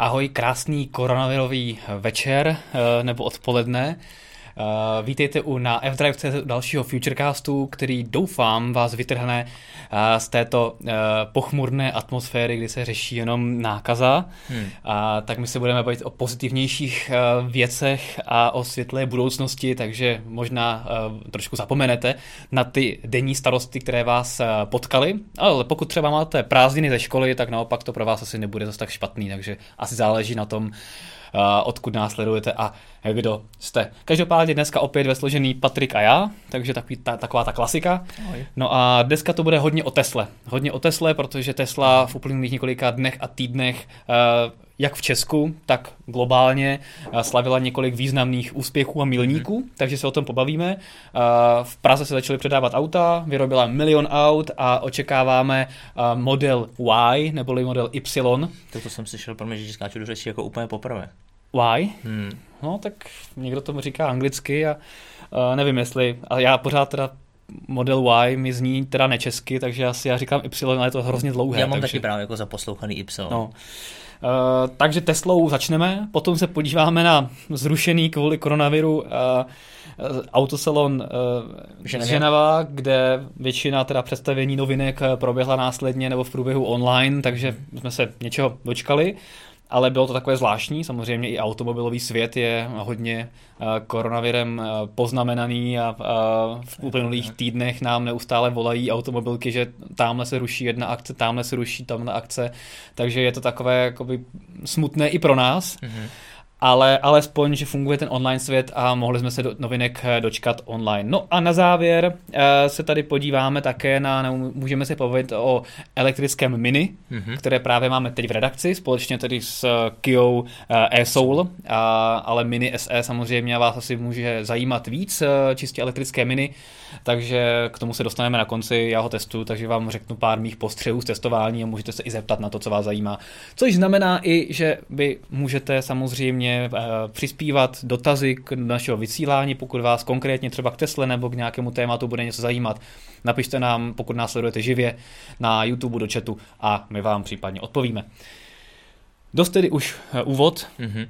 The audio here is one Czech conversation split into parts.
Ahoj, krásný koronavirový večer nebo odpoledne. Uh, vítejte u na F-Drive dalšího Futurecastu, který doufám vás vytrhne uh, z této uh, pochmurné atmosféry, kdy se řeší jenom nákaza. Hmm. Tak my se budeme bavit o pozitivnějších věcech a o světlé budoucnosti, takže možná trošku zapomenete na ty denní starosti, které vás potkaly. Ale pokud třeba máte prázdniny ze školy, tak naopak to pro vás asi nebude zase tak špatný, takže asi záleží na tom, odkud nás sledujete a kdo jste. Každopádně dneska opět ve složený Patrik a já, takže takový, ta, taková ta klasika. No a dneska to bude hodně o Tesle. Hodně o Tesle, protože Tesla v uplynulých několika dnech a týdnech jak v Česku, tak globálně slavila několik významných úspěchů a milníků, hmm. takže se o tom pobavíme. V Praze se začaly předávat auta, vyrobila milion aut a očekáváme model Y, neboli model Y. To, jsem slyšel, pro mě, že skáču do řeči jako úplně poprvé. Y? Hmm. No, tak někdo tomu říká anglicky a uh, nevím jestli, ale já pořád teda model Y mi zní teda nečesky, takže asi já říkám Y, ale je to hrozně dlouhé. Já mám takže... taky právě jako zaposlouchaný Y. No. Uh, takže Teslou začneme, potom se podíváme na zrušený kvůli koronaviru uh, autosalon uh, Ženeva, kde většina teda představení novinek proběhla následně nebo v průběhu online, takže jsme se něčeho dočkali ale bylo to takové zvláštní. Samozřejmě i automobilový svět je hodně uh, koronavirem uh, poznamenaný a uh, v uplynulých týdnech nám neustále volají automobilky, že tamhle se ruší jedna akce, tamhle se ruší tamhle akce, takže je to takové jakoby smutné i pro nás. Mm-hmm ale alespoň, že funguje ten online svět a mohli jsme se do novinek eh, dočkat online. No a na závěr eh, se tady podíváme také na, můžeme se povědět o elektrickém Mini, mm-hmm. které právě máme teď v redakci, společně tedy s eh, Kia e-Soul, ale Mini SE samozřejmě vás asi může zajímat víc, čistě elektrické Mini, takže k tomu se dostaneme na konci, já ho testuju, takže vám řeknu pár mých postřehů z testování a můžete se i zeptat na to, co vás zajímá. Což znamená i, že vy můžete samozřejmě uh, přispívat dotazy k našeho vysílání, pokud vás konkrétně třeba k Tesle nebo k nějakému tématu bude něco zajímat. Napište nám, pokud nás sledujete živě na YouTube do chatu a my vám případně odpovíme. Dost tedy už uh, úvod. Mm-hmm.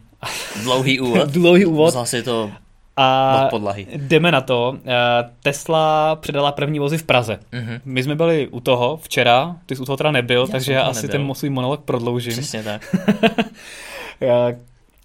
Dlouhý úvod. Dlouhý úvod. Zase to a podlahy. jdeme na to. Eh, Tesla předala první vozy v Praze. Mm-hmm. My jsme byli u toho včera, ty jsi u toho teda nebyl, já takže já asi nebyl. ten svůj monolog prodloužím. Přesně tak.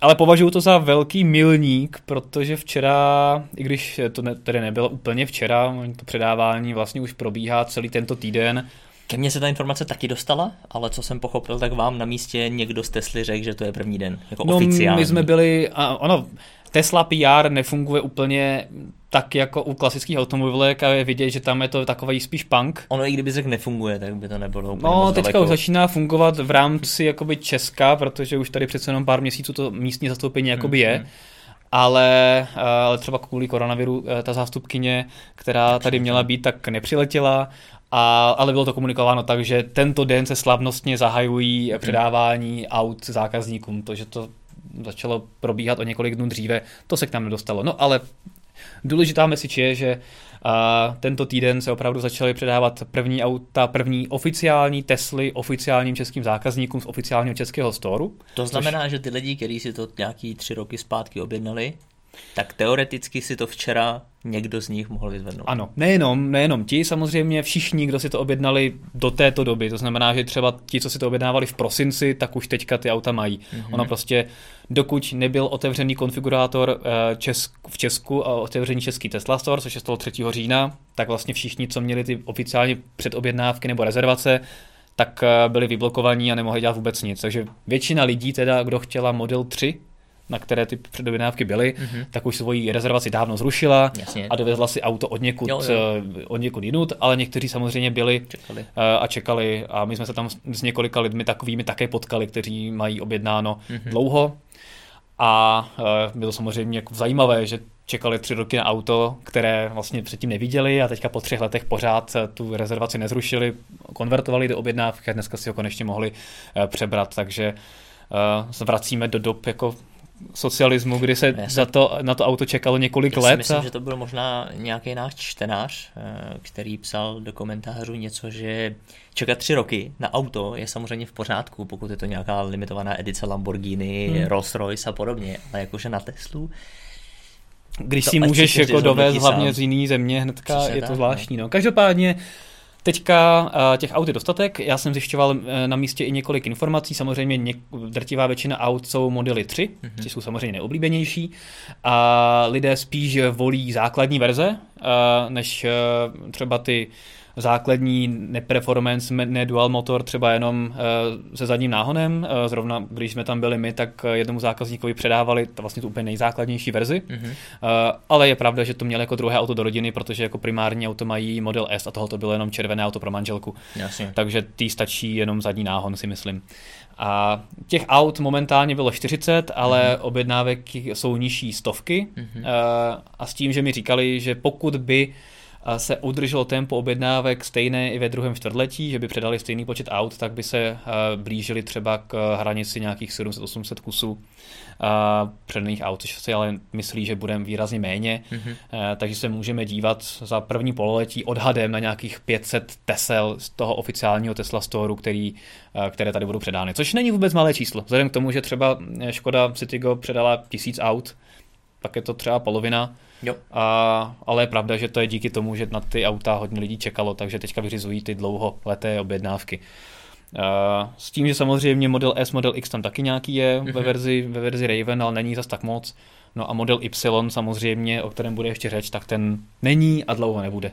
ale považuji to za velký milník, protože včera, i když to ne, tedy nebylo úplně včera, to předávání vlastně už probíhá celý tento týden, ke mně se ta informace taky dostala, ale co jsem pochopil, tak vám na místě někdo z Tesly řekl, že to je první den, jako no, oficiální. my jsme byli, a ono, Tesla PR nefunguje úplně tak jako u klasických automobilek a je vidět, že tam je to takový spíš punk. Ono i kdyby řekl nefunguje, tak by to nebylo úplně No, teďka daleko. už začíná fungovat v rámci jakoby Česka, protože už tady přece jenom pár měsíců to místní zastoupení jakoby je. Mm-hmm ale, ale třeba kvůli koronaviru eh, ta zástupkyně, která tady měla být, tak nepřiletěla, a, ale bylo to komunikováno tak, že tento den se slavnostně zahajují mhm. předávání aut zákazníkům, to, že to začalo probíhat o několik dnů dříve, to se k nám nedostalo. No ale důležitá message je, že a tento týden se opravdu začaly předávat první auta, první oficiální Tesly oficiálním českým zákazníkům z oficiálního českého storu. To znamená, což... že ty lidi, kteří si to nějaký tři roky zpátky objednali, tak teoreticky si to včera někdo z nich mohl vyzvednout. Ano, nejenom, nejenom ti, samozřejmě všichni, kdo si to objednali do této doby. To znamená, že třeba ti, co si to objednávali v prosinci, tak už teďka ty auta mají. Mm-hmm. Ono prostě, dokud nebyl otevřený konfigurátor eh, Česk, v Česku a otevřený český Tesla Store, což je z toho 3. října, tak vlastně všichni, co měli ty oficiálně předobjednávky nebo rezervace, tak eh, byli vyblokovaní a nemohli dělat vůbec nic. Takže většina lidí, teda, kdo chtěla Model 3, na které ty předobjednávky byly, mm-hmm. tak už svoji rezervaci dávno zrušila Jasně. a dovezla si auto od někud, jo, jo. Eh, od někud jinut, ale někteří samozřejmě byli čekali. Eh, a čekali a my jsme se tam s několika lidmi takovými také potkali, kteří mají objednáno mm-hmm. dlouho a eh, bylo samozřejmě jako zajímavé, že čekali tři roky na auto, které vlastně předtím neviděli a teďka po třech letech pořád tu rezervaci nezrušili, konvertovali do objednávky a dneska si ho konečně mohli přebrat, takže vracíme do dob jako socialismu, kdy se za to, na to auto čekalo několik já let. myslím, a... že to byl možná nějaký náš čtenář, eh, který psal do komentářů něco, že čekat tři roky na auto je samozřejmě v pořádku, pokud je to nějaká limitovaná edice Lamborghini, hmm. Rolls Royce a podobně, ale jakože na Teslu když si můžeš jako dovést hlavně z jiný země hnedka, Přesně je to tak, zvláštní. No. no. Každopádně Teďka těch aut je dostatek, já jsem zjišťoval e, na místě i několik informací, samozřejmě něk- drtivá většina aut jsou modely 3, mm-hmm. ty jsou samozřejmě neoblíbenější. A lidé spíš volí základní verze, než e, třeba ty základní neperformance, ne dual motor, třeba jenom uh, se zadním náhonem. Uh, zrovna když jsme tam byli my, tak jednomu zákazníkovi předávali to vlastně tu úplně nejzákladnější verzi. Mm-hmm. Ale je pravda, že to měl jako druhé auto do rodiny, protože jako primární auto mají model S a tohle to bylo jenom červené auto pro manželku. Jasně. Takže tý stačí jenom zadní náhon, si myslím. A těch aut momentálně bylo 40, ale mm-hmm. objednávek jsou nižší stovky. Mm-hmm. A s tím, že mi říkali, že pokud by se udrželo tempo objednávek stejné i ve druhém čtvrtletí, že by předali stejný počet aut, tak by se eh, blížili třeba k hranici nějakých 700-800 kusů eh, předaných aut, což si ale myslí, že budeme výrazně méně, mm-hmm. takže se můžeme dívat za první pololetí odhadem na nějakých 500 Tesel z toho oficiálního Tesla Storeu, který, které tady budou předány, což není vůbec malé číslo. Vzhledem k tomu, že třeba Škoda Citigo předala tisíc aut, tak je to třeba polovina, Jo. A, ale je pravda, že to je díky tomu, že na ty auta hodně lidí čekalo, takže teďka vyřizují ty dlouholeté objednávky. Uh, s tím, že samozřejmě model S, model X tam taky nějaký je mm-hmm. ve, mhm. verzi, ve verzi Raven, ale není zas tak moc. No a model Y samozřejmě, o kterém bude ještě řeč, tak ten není a dlouho nebude.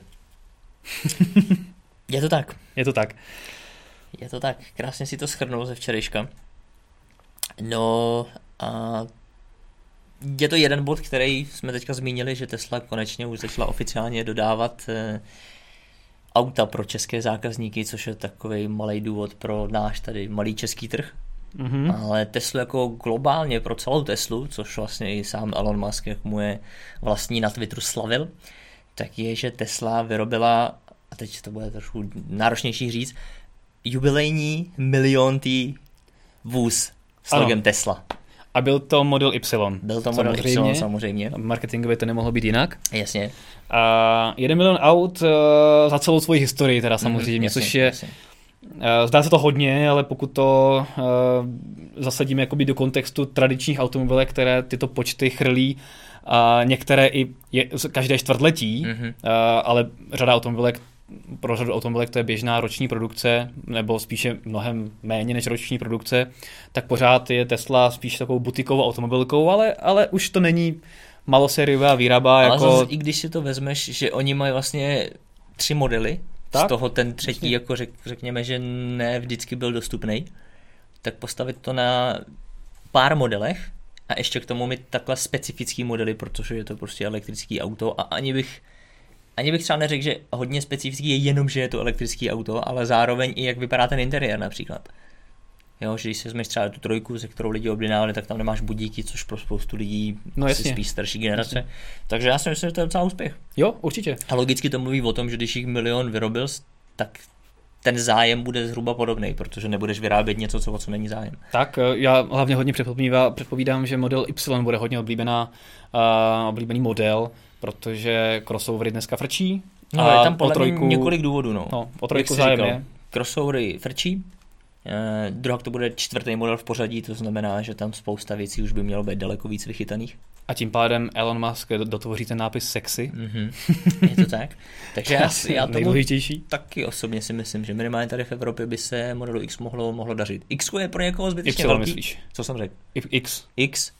je to tak. Je to tak. Je to tak. Krásně si to schrnul ze včerejška. No a je to jeden bod, který jsme teďka zmínili, že Tesla konečně už začala oficiálně dodávat eh, auta pro české zákazníky, což je takový malý důvod pro náš tady malý český trh. Mm-hmm. Ale Tesla jako globálně pro celou Teslu, což vlastně i sám Elon Musk, jak mu je vlastní na Twitteru slavil, tak je, že Tesla vyrobila, a teď to bude trošku náročnější říct, jubilejní miliontý vůz s logem Tesla. A byl to model Y. Byl to model samozřejmě. Y, samozřejmě. Marketingově to nemohlo být jinak. Jasně. A jeden milion aut uh, za celou svoji historii teda mhm, samozřejmě, mm, jasně, což je... Jasně. Uh, zdá se to hodně, ale pokud to uh, zasadíme jakoby do kontextu tradičních automobilek, které tyto počty chrlí, a některé i je, každé čtvrtletí, mm-hmm. uh, ale řada automobilek pro řadu automobilek to je běžná roční produkce, nebo spíše mnohem méně než roční produkce, tak pořád je Tesla spíš takovou butikovou automobilkou, ale, ale už to není malosériová výroba. Ale jako... zase, i když si to vezmeš, že oni mají vlastně tři modely, tak? z toho ten třetí, jako řek, řekněme, že ne vždycky byl dostupný, tak postavit to na pár modelech a ještě k tomu mít takhle specifický modely, protože je to prostě elektrický auto a ani bych ani bych třeba neřekl, že hodně specifický je jenom, že je to elektrický auto, ale zároveň i jak vypadá ten interiér například. Jo, že když si vezmeš třeba tu trojku, se kterou lidi objednávali, tak tam nemáš budíky, což pro spoustu lidí no, jasně. spíš starší generace. Jasně. Takže já si myslím, že to je docela úspěch. Jo, určitě. A logicky to mluví o tom, že když jich milion vyrobil, tak ten zájem bude zhruba podobný, protože nebudeš vyrábět něco, co, o co není zájem. Tak, eh, já hlavně hodně předpovídám, že model Y bude hodně oblíbená, uh, oblíbený model, protože crossovery dneska frčí. No, a je tam podle trojku, několik důvodů. No. no o trojku zájem je. Crossovery frčí, eh, druhá to bude čtvrtý model v pořadí, to znamená, že tam spousta věcí už by mělo být daleko víc vychytaných. A tím pádem Elon Musk dotvoří ten nápis sexy. Mm-hmm. Je to tak. Takže já, já tomu taky osobně si myslím, že minimálně tady v Evropě by se modelu X mohlo, mohlo dařit. X je pro někoho zbytečně y, velký. myslíš? Co jsem řekl? X. X.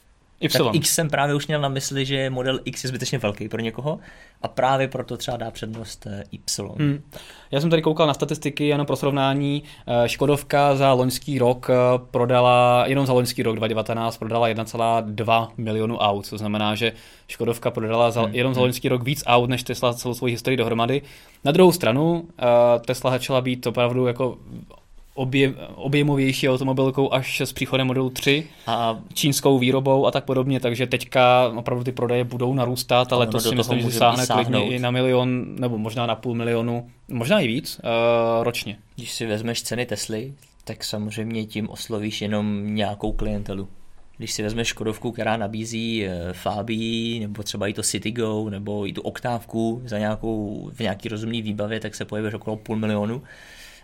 Y. Tak X jsem právě už měl na mysli, že model X je zbytečně velký pro někoho a právě proto třeba dá přednost eh, Y. Hmm. Já jsem tady koukal na statistiky, jenom pro srovnání. Eh, Škodovka za loňský rok eh, prodala, jenom za loňský rok 2019 prodala 1,2 milionu aut, co znamená, že Škodovka prodala za, hmm. jenom za hmm. loňský rok víc aut, než Tesla celou svou historii dohromady. Na druhou stranu Tesla začala být opravdu jako objem, objemovější automobilkou až s příchodem modelu 3 a čínskou výrobou a tak podobně, takže teďka opravdu ty prodeje budou narůstat, ale to si myslím, že sáhne klidně i na milion nebo možná na půl milionu, možná i víc uh, ročně. Když si vezmeš ceny Tesly, tak samozřejmě tím oslovíš jenom nějakou klientelu. Když si vezmeš Škodovku, která nabízí eh, Fabii, nebo třeba i to Citygo, nebo i tu oktávku za nějakou, v nějaký rozumný výbavě, tak se pohybuješ okolo půl milionu.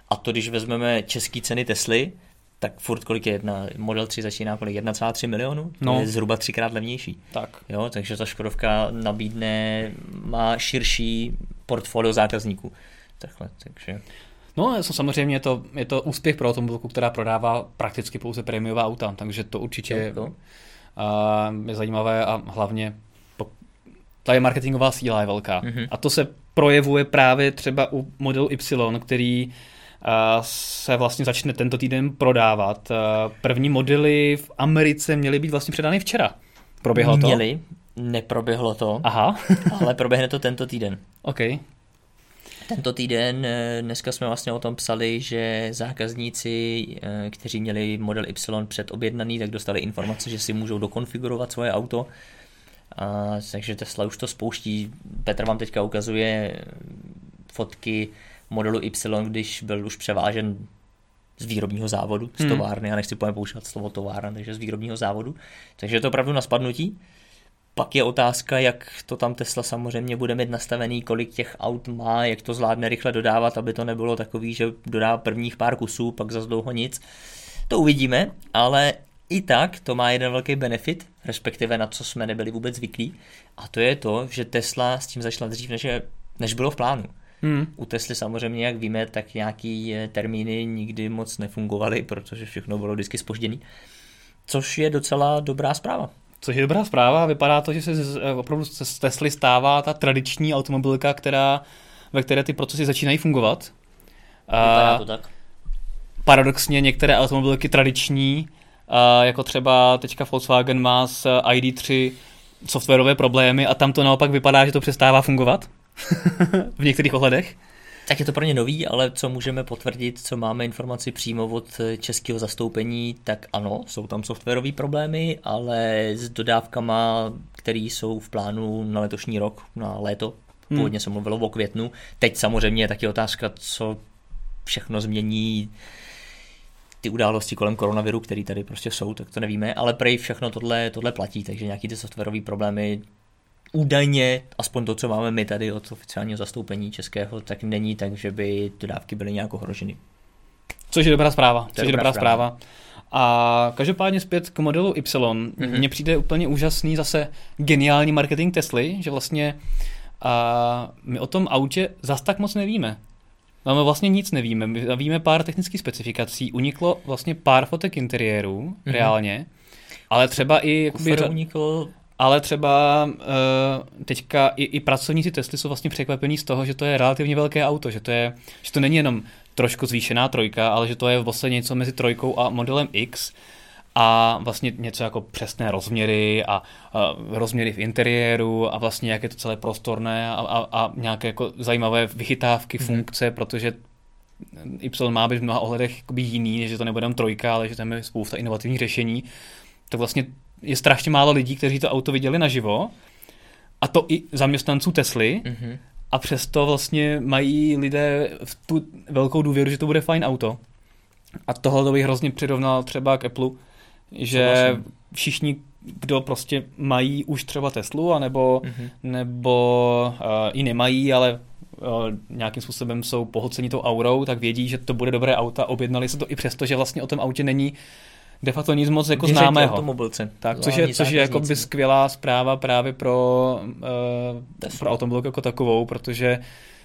A to, když vezmeme české ceny Tesly, tak furt kolik je jedna, model 3 začíná kolik 1,3 milionu, to no. je zhruba třikrát levnější. Tak. Jo, takže ta Škodovka nabídne, má širší portfolio zákazníků. Takhle, takže... No, samozřejmě je to, je to úspěch pro automobilku, která prodává prakticky pouze prémiová auta, takže to určitě jo, a, je zajímavé a hlavně ta je marketingová síla je velká. Mm-hmm. A to se projevuje právě třeba u modelu Y, který se vlastně začne tento týden prodávat. První modely v Americe měly být vlastně předány včera. Proběhlo to? Měly, neproběhlo to. Aha. ale proběhne to tento týden. OK. Tento týden, eh, dneska jsme vlastně o tom psali, že zákazníci, eh, kteří měli model Y předobjednaný, tak dostali informace, že si můžou dokonfigurovat svoje auto. A, takže Tesla už to spouští. Petr vám teďka ukazuje fotky modelu Y, když byl už převážen z výrobního závodu, z hmm. továrny, hmm. já nechci pojem používat slovo továrna, takže z výrobního závodu. Takže je to opravdu na spadnutí. Pak je otázka, jak to tam Tesla samozřejmě bude mít nastavený, kolik těch aut má, jak to zvládne rychle dodávat, aby to nebylo takový, že dodá prvních pár kusů, pak za dlouho nic. To uvidíme, ale i tak to má jeden velký benefit, respektive na co jsme nebyli vůbec zvyklí, a to je to, že Tesla s tím začala dřív, než, než bylo v plánu. Hmm. U Tesly samozřejmě, jak víme, tak nějaký eh, termíny nikdy moc nefungovaly, protože všechno bylo vždycky spožděný. Což je docela dobrá zpráva. Což je dobrá zpráva. Vypadá to, že se eh, opravdu z Tesly stává ta tradiční automobilka, která, ve které ty procesy začínají fungovat. Vypadá to tak. Paradoxně některé automobilky tradiční, jako třeba teďka Volkswagen má s ID3 softwarové problémy a tam to naopak vypadá, že to přestává fungovat v některých ohledech. Tak je to pro ně nový, ale co můžeme potvrdit, co máme informaci přímo od českého zastoupení, tak ano, jsou tam softwarové problémy, ale s dodávkama, které jsou v plánu na letošní rok, na léto, hmm. původně hmm. se mluvilo o květnu. Teď samozřejmě je taky otázka, co všechno změní ty události kolem koronaviru, které tady prostě jsou, tak to nevíme, ale prej všechno tohle, tohle platí, takže nějaký ty softwarové problémy údajně, aspoň to, co máme my tady od oficiálního zastoupení českého, tak není tak, že by dodávky byly nějak ohroženy. Což je dobrá zpráva. Což je dobrá zpráva. zpráva. A každopádně zpět k modelu Y. Mm-hmm. Mně přijde úplně úžasný zase geniální marketing Tesly, že vlastně a my o tom autě zas tak moc nevíme. No, my vlastně nic nevíme. My víme pár technických specifikací. Uniklo vlastně pár fotek interiérů, mm-hmm. reálně. Ale třeba i... Jakoby, uniklo ale třeba uh, teďka i, i pracovníci Tesly jsou vlastně překvapení z toho, že to je relativně velké auto, že to, je, že to není jenom trošku zvýšená trojka, ale že to je vlastně něco mezi trojkou a modelem X a vlastně něco jako přesné rozměry a, a rozměry v interiéru a vlastně jak je to celé prostorné a, a, a nějaké jako zajímavé vychytávky, mm. funkce, protože Y má být v mnoha ohledech jiný, že to nebude jenom trojka, ale že tam je spousta inovativních řešení, tak vlastně je strašně málo lidí, kteří to auto viděli naživo, a to i zaměstnanců Tesly, mm-hmm. a přesto vlastně mají lidé v tu velkou důvěru, že to bude fajn auto. A tohle bych hrozně přirovnal třeba k Apple, že všichni, kdo prostě mají už třeba Teslu, anebo, mm-hmm. nebo uh, i nemají, ale uh, nějakým způsobem jsou pohlceni tou aurou, tak vědí, že to bude dobré auta, objednali se to i přesto, že vlastně o tom autě není de facto nic moc jako známého. automobilce. Tak, což je, což je jako by skvělá zpráva právě pro, uh, pro automobilku jako takovou, protože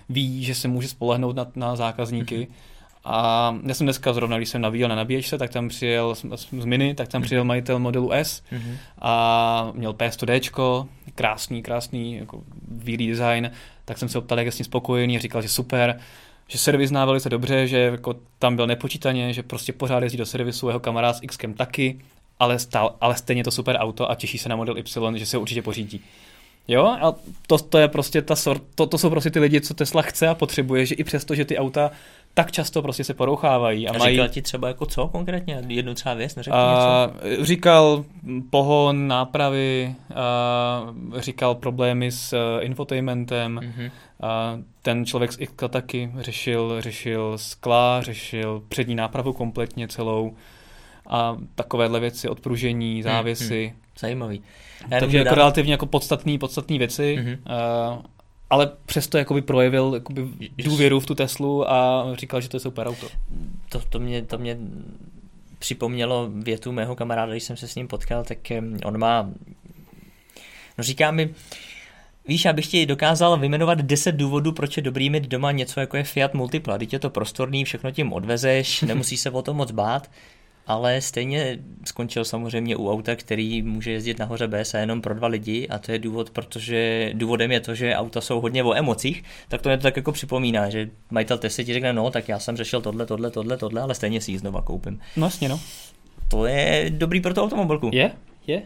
ví, že se může spolehnout na, na zákazníky. Mm-hmm. A já jsem dneska zrovna, když jsem nabíjel na nabíječce, tak tam přijel z, z Mini, tak tam mm-hmm. přijel majitel modelu S mm-hmm. a měl P100D, krásný, krásný jako výlý design, tak jsem se optal, jak je s tím spokojený, říkal, že super, že servis zná velice dobře, že jako tam byl nepočítaně, že prostě pořád jezdí do servisu, jeho kamarád s Xkem taky, ale, stál, ale stejně to super auto a těší se na model Y, že se určitě pořídí. Jo, a to, to je prostě ta sort, to, to jsou prostě ty lidi, co Tesla chce a potřebuje, že i přesto, že ty auta tak často prostě se porouchávají. A, a mají... říkal ti třeba jako co konkrétně? Jednu třeba věc, neřekl a, něco? Říkal pohon, nápravy, a, říkal problémy s uh, infotainmentem, mm-hmm. a ten člověk z Xka taky řešil, řešil skla, řešil přední nápravu kompletně celou. a takovéhle věci, odpružení, závěsy. Hmm, hmm. Zajímavý. Já Takže jako dám... relativně jako podstatný, podstatný věci, hmm. uh, ale přesto jakoby projevil jakoby důvěru v tu Teslu a říkal, že to je super auto. To, to, mě, to mě připomnělo větu mého kamaráda, když jsem se s ním potkal, tak on má, no říká mi, Víš, abych ti dokázal vyjmenovat 10 důvodů, proč je dobrý mít doma něco jako je Fiat Multipla. Teď je to prostorný, všechno tím odvezeš, nemusíš se o to moc bát, ale stejně skončil samozřejmě u auta, který může jezdit nahoře BS jenom pro dva lidi a to je důvod, protože důvodem je to, že auta jsou hodně o emocích, tak to mě to tak jako připomíná, že majitel Tesla ti řekne, no tak já jsem řešil tohle, tohle, tohle, tohle, ale stejně si ji znova koupím. No jasně, no. To je dobrý pro tu automobilku. Je, je.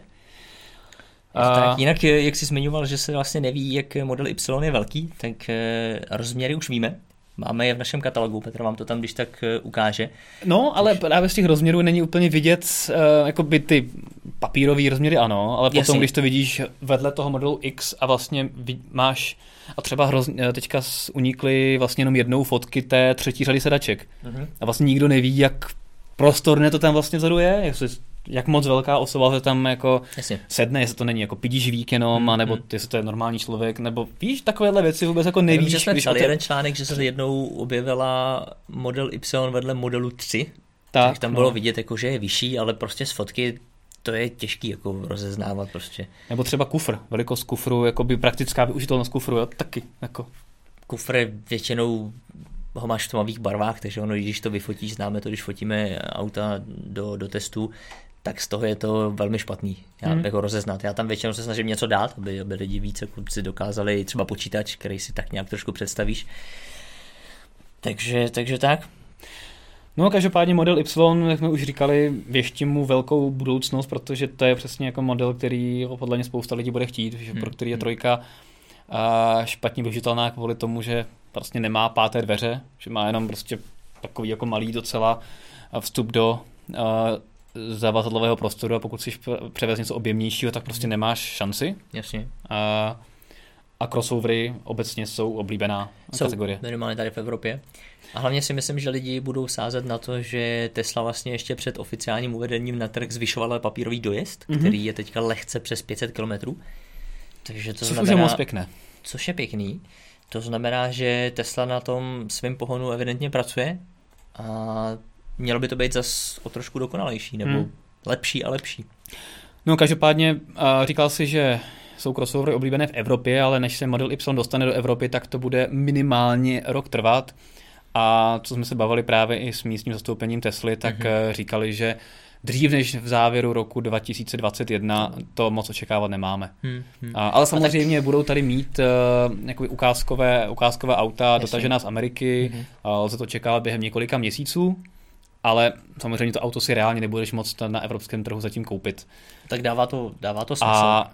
A... Tak jinak, jak jsi zmiňoval, že se vlastně neví, jak model Y je velký, tak eh, rozměry už víme. Máme je v našem katalogu, Petr vám to tam když tak eh, ukáže. No, ale právě z těch rozměrů není úplně vidět, uh, jako by ty papírové rozměry ano, ale potom, Jasně. když to vidíš vedle toho modelu X a vlastně máš, a třeba hrozně, teďka unikly vlastně jenom jednou fotky té třetí řady sedaček. Uh-huh. A vlastně nikdo neví, jak prostorné to tam vlastně vzadu je, jestli jak moc velká osoba se tam jako Jasně. sedne, jestli to není jako pidížvík jenom, mm, nebo mm. jestli to je normální člověk, nebo víš, takovéhle věci vůbec jako nevíš. Vím, že jsme psali jeden článek, že se jednou objevila model Y vedle modelu 3, tak, tak tam no. bylo vidět, jako, že je vyšší, ale prostě z fotky to je těžký jako rozeznávat prostě. Nebo třeba kufr, velikost kufru, jako by praktická využitelnost kufru, jo, taky jako. Kufr je většinou ho máš v tmavých barvách, takže ono, když to vyfotíš, známe to, když fotíme auta do, do testu, tak z toho je to velmi špatný. Já hmm. jako rozeznat. Já tam většinou se snažím něco dát, aby, aby lidi více si dokázali třeba počítač, který si tak nějak trošku představíš. Takže, takže tak. No každopádně model Y, jak jsme už říkali, věští mu velkou budoucnost, protože to je přesně jako model, který podle mě spousta lidí bude chtít, že hmm. pro který je hmm. trojka a špatně využitelná kvůli tomu, že prostě nemá páté dveře, že má jenom prostě takový jako malý docela vstup do zavazadlového prostoru a pokud si převez něco objemnějšího, tak prostě nemáš šanci. Jasně. A, a crossovery obecně jsou oblíbená jsou kategorie. minimálně tady v Evropě. A hlavně si myslím, že lidi budou sázet na to, že Tesla vlastně ještě před oficiálním uvedením na trh zvyšovala papírový dojezd, mm-hmm. který je teďka lehce přes 500 km. Takže to což znamená, je moc pěkné. Což je pěkný. To znamená, že Tesla na tom svém pohonu evidentně pracuje a mělo by to být zas o trošku dokonalejší, nebo hmm. lepší a lepší. No každopádně říkal si, že jsou crossovery oblíbené v Evropě, ale než se Model Y dostane do Evropy, tak to bude minimálně rok trvat. A co jsme se bavili právě i s místním zastoupením Tesly, tak mm-hmm. říkali, že dřív než v závěru roku 2021 to moc očekávat nemáme. Hmm, hmm. A, ale samozřejmě tak... budou tady mít uh, ukázkové, ukázkové auta Jasně. dotažená z Ameriky, hmm. a lze to očekávat během několika měsíců ale samozřejmě to auto si reálně nebudeš moc na evropském trhu zatím koupit. Tak dává to, dává to smysl. A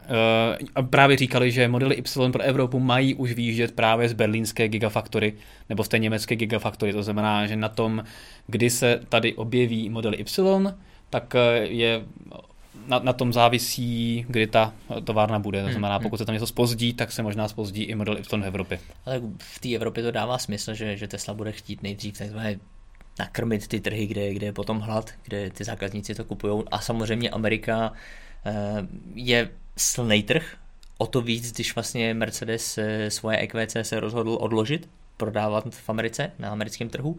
uh, právě říkali, že modely Y pro Evropu mají už výjíždět právě z berlínské Gigafactory nebo z té německé Gigafactory. To znamená, že na tom, kdy se tady objeví model Y, tak eh, je na, na tom závisí, kdy ta továrna bude. To hmm, znamená, hmm. pokud se tam něco spozdí, tak se možná spozdí i model Y v Evropě. Ale v té Evropě to dává smysl, že, že Tesla bude chtít nejdřív takzvané nakrmit ty trhy, kde, kde je potom hlad, kde ty zákazníci to kupují. A samozřejmě Amerika eh, je silný trh, o to víc, když vlastně Mercedes eh, svoje EQC se rozhodl odložit, prodávat v Americe, na americkém trhu.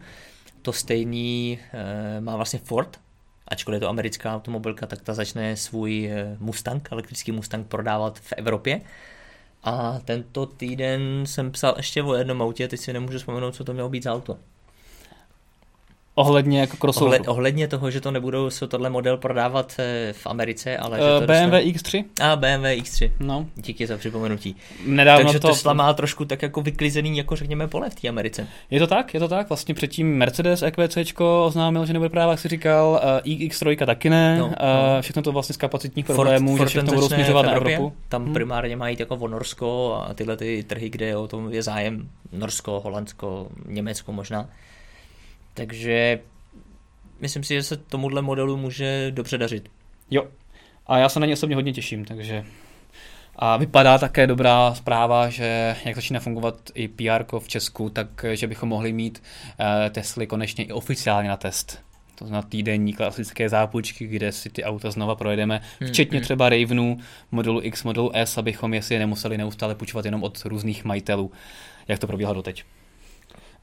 To stejný eh, má vlastně Ford, ačkoliv je to americká automobilka, tak ta začne svůj Mustang, elektrický Mustang prodávat v Evropě. A tento týden jsem psal ještě o jednom autě, teď si nemůžu vzpomenout, co to mělo být za auto. Ohledně jako crossoveru. Ohled, ohledně toho, že to nebudou se tohle model prodávat eh, v Americe, ale uh, že to BMW dostane... X3? A BMW X3. No. Díky za připomenutí. Nedávno Takže to... Tesla má trošku tak jako vyklizený, jako řekněme, pole v té Americe. Je to tak, je to tak. Vlastně předtím Mercedes EQC oznámil, že nebude práva, jak si říkal, eh, X3 taky ne. No, no. všechno to vlastně z kapacitních problémů, Ford, že všechno budou směřovat na Evropu. Tam hmm. primárně mají jako o Norsko a tyhle ty trhy, kde o tom je zájem. Norsko, Holandsko, Německo možná. Takže myslím si, že se tomuhle modelu může dobře dařit. Jo. A já se na ně osobně hodně těším, takže a vypadá také dobrá zpráva, že jak začíná fungovat i PR v Česku, tak že bychom mohli mít uh, Tesly konečně i oficiálně na test. to znamená týdenní klasické zápůjčky, kde si ty auta znova projedeme, hmm, včetně hmm. třeba Ravenu, modelu X, modelu S, abychom je si nemuseli neustále půjčovat jenom od různých majitelů, jak to probíhalo doteď.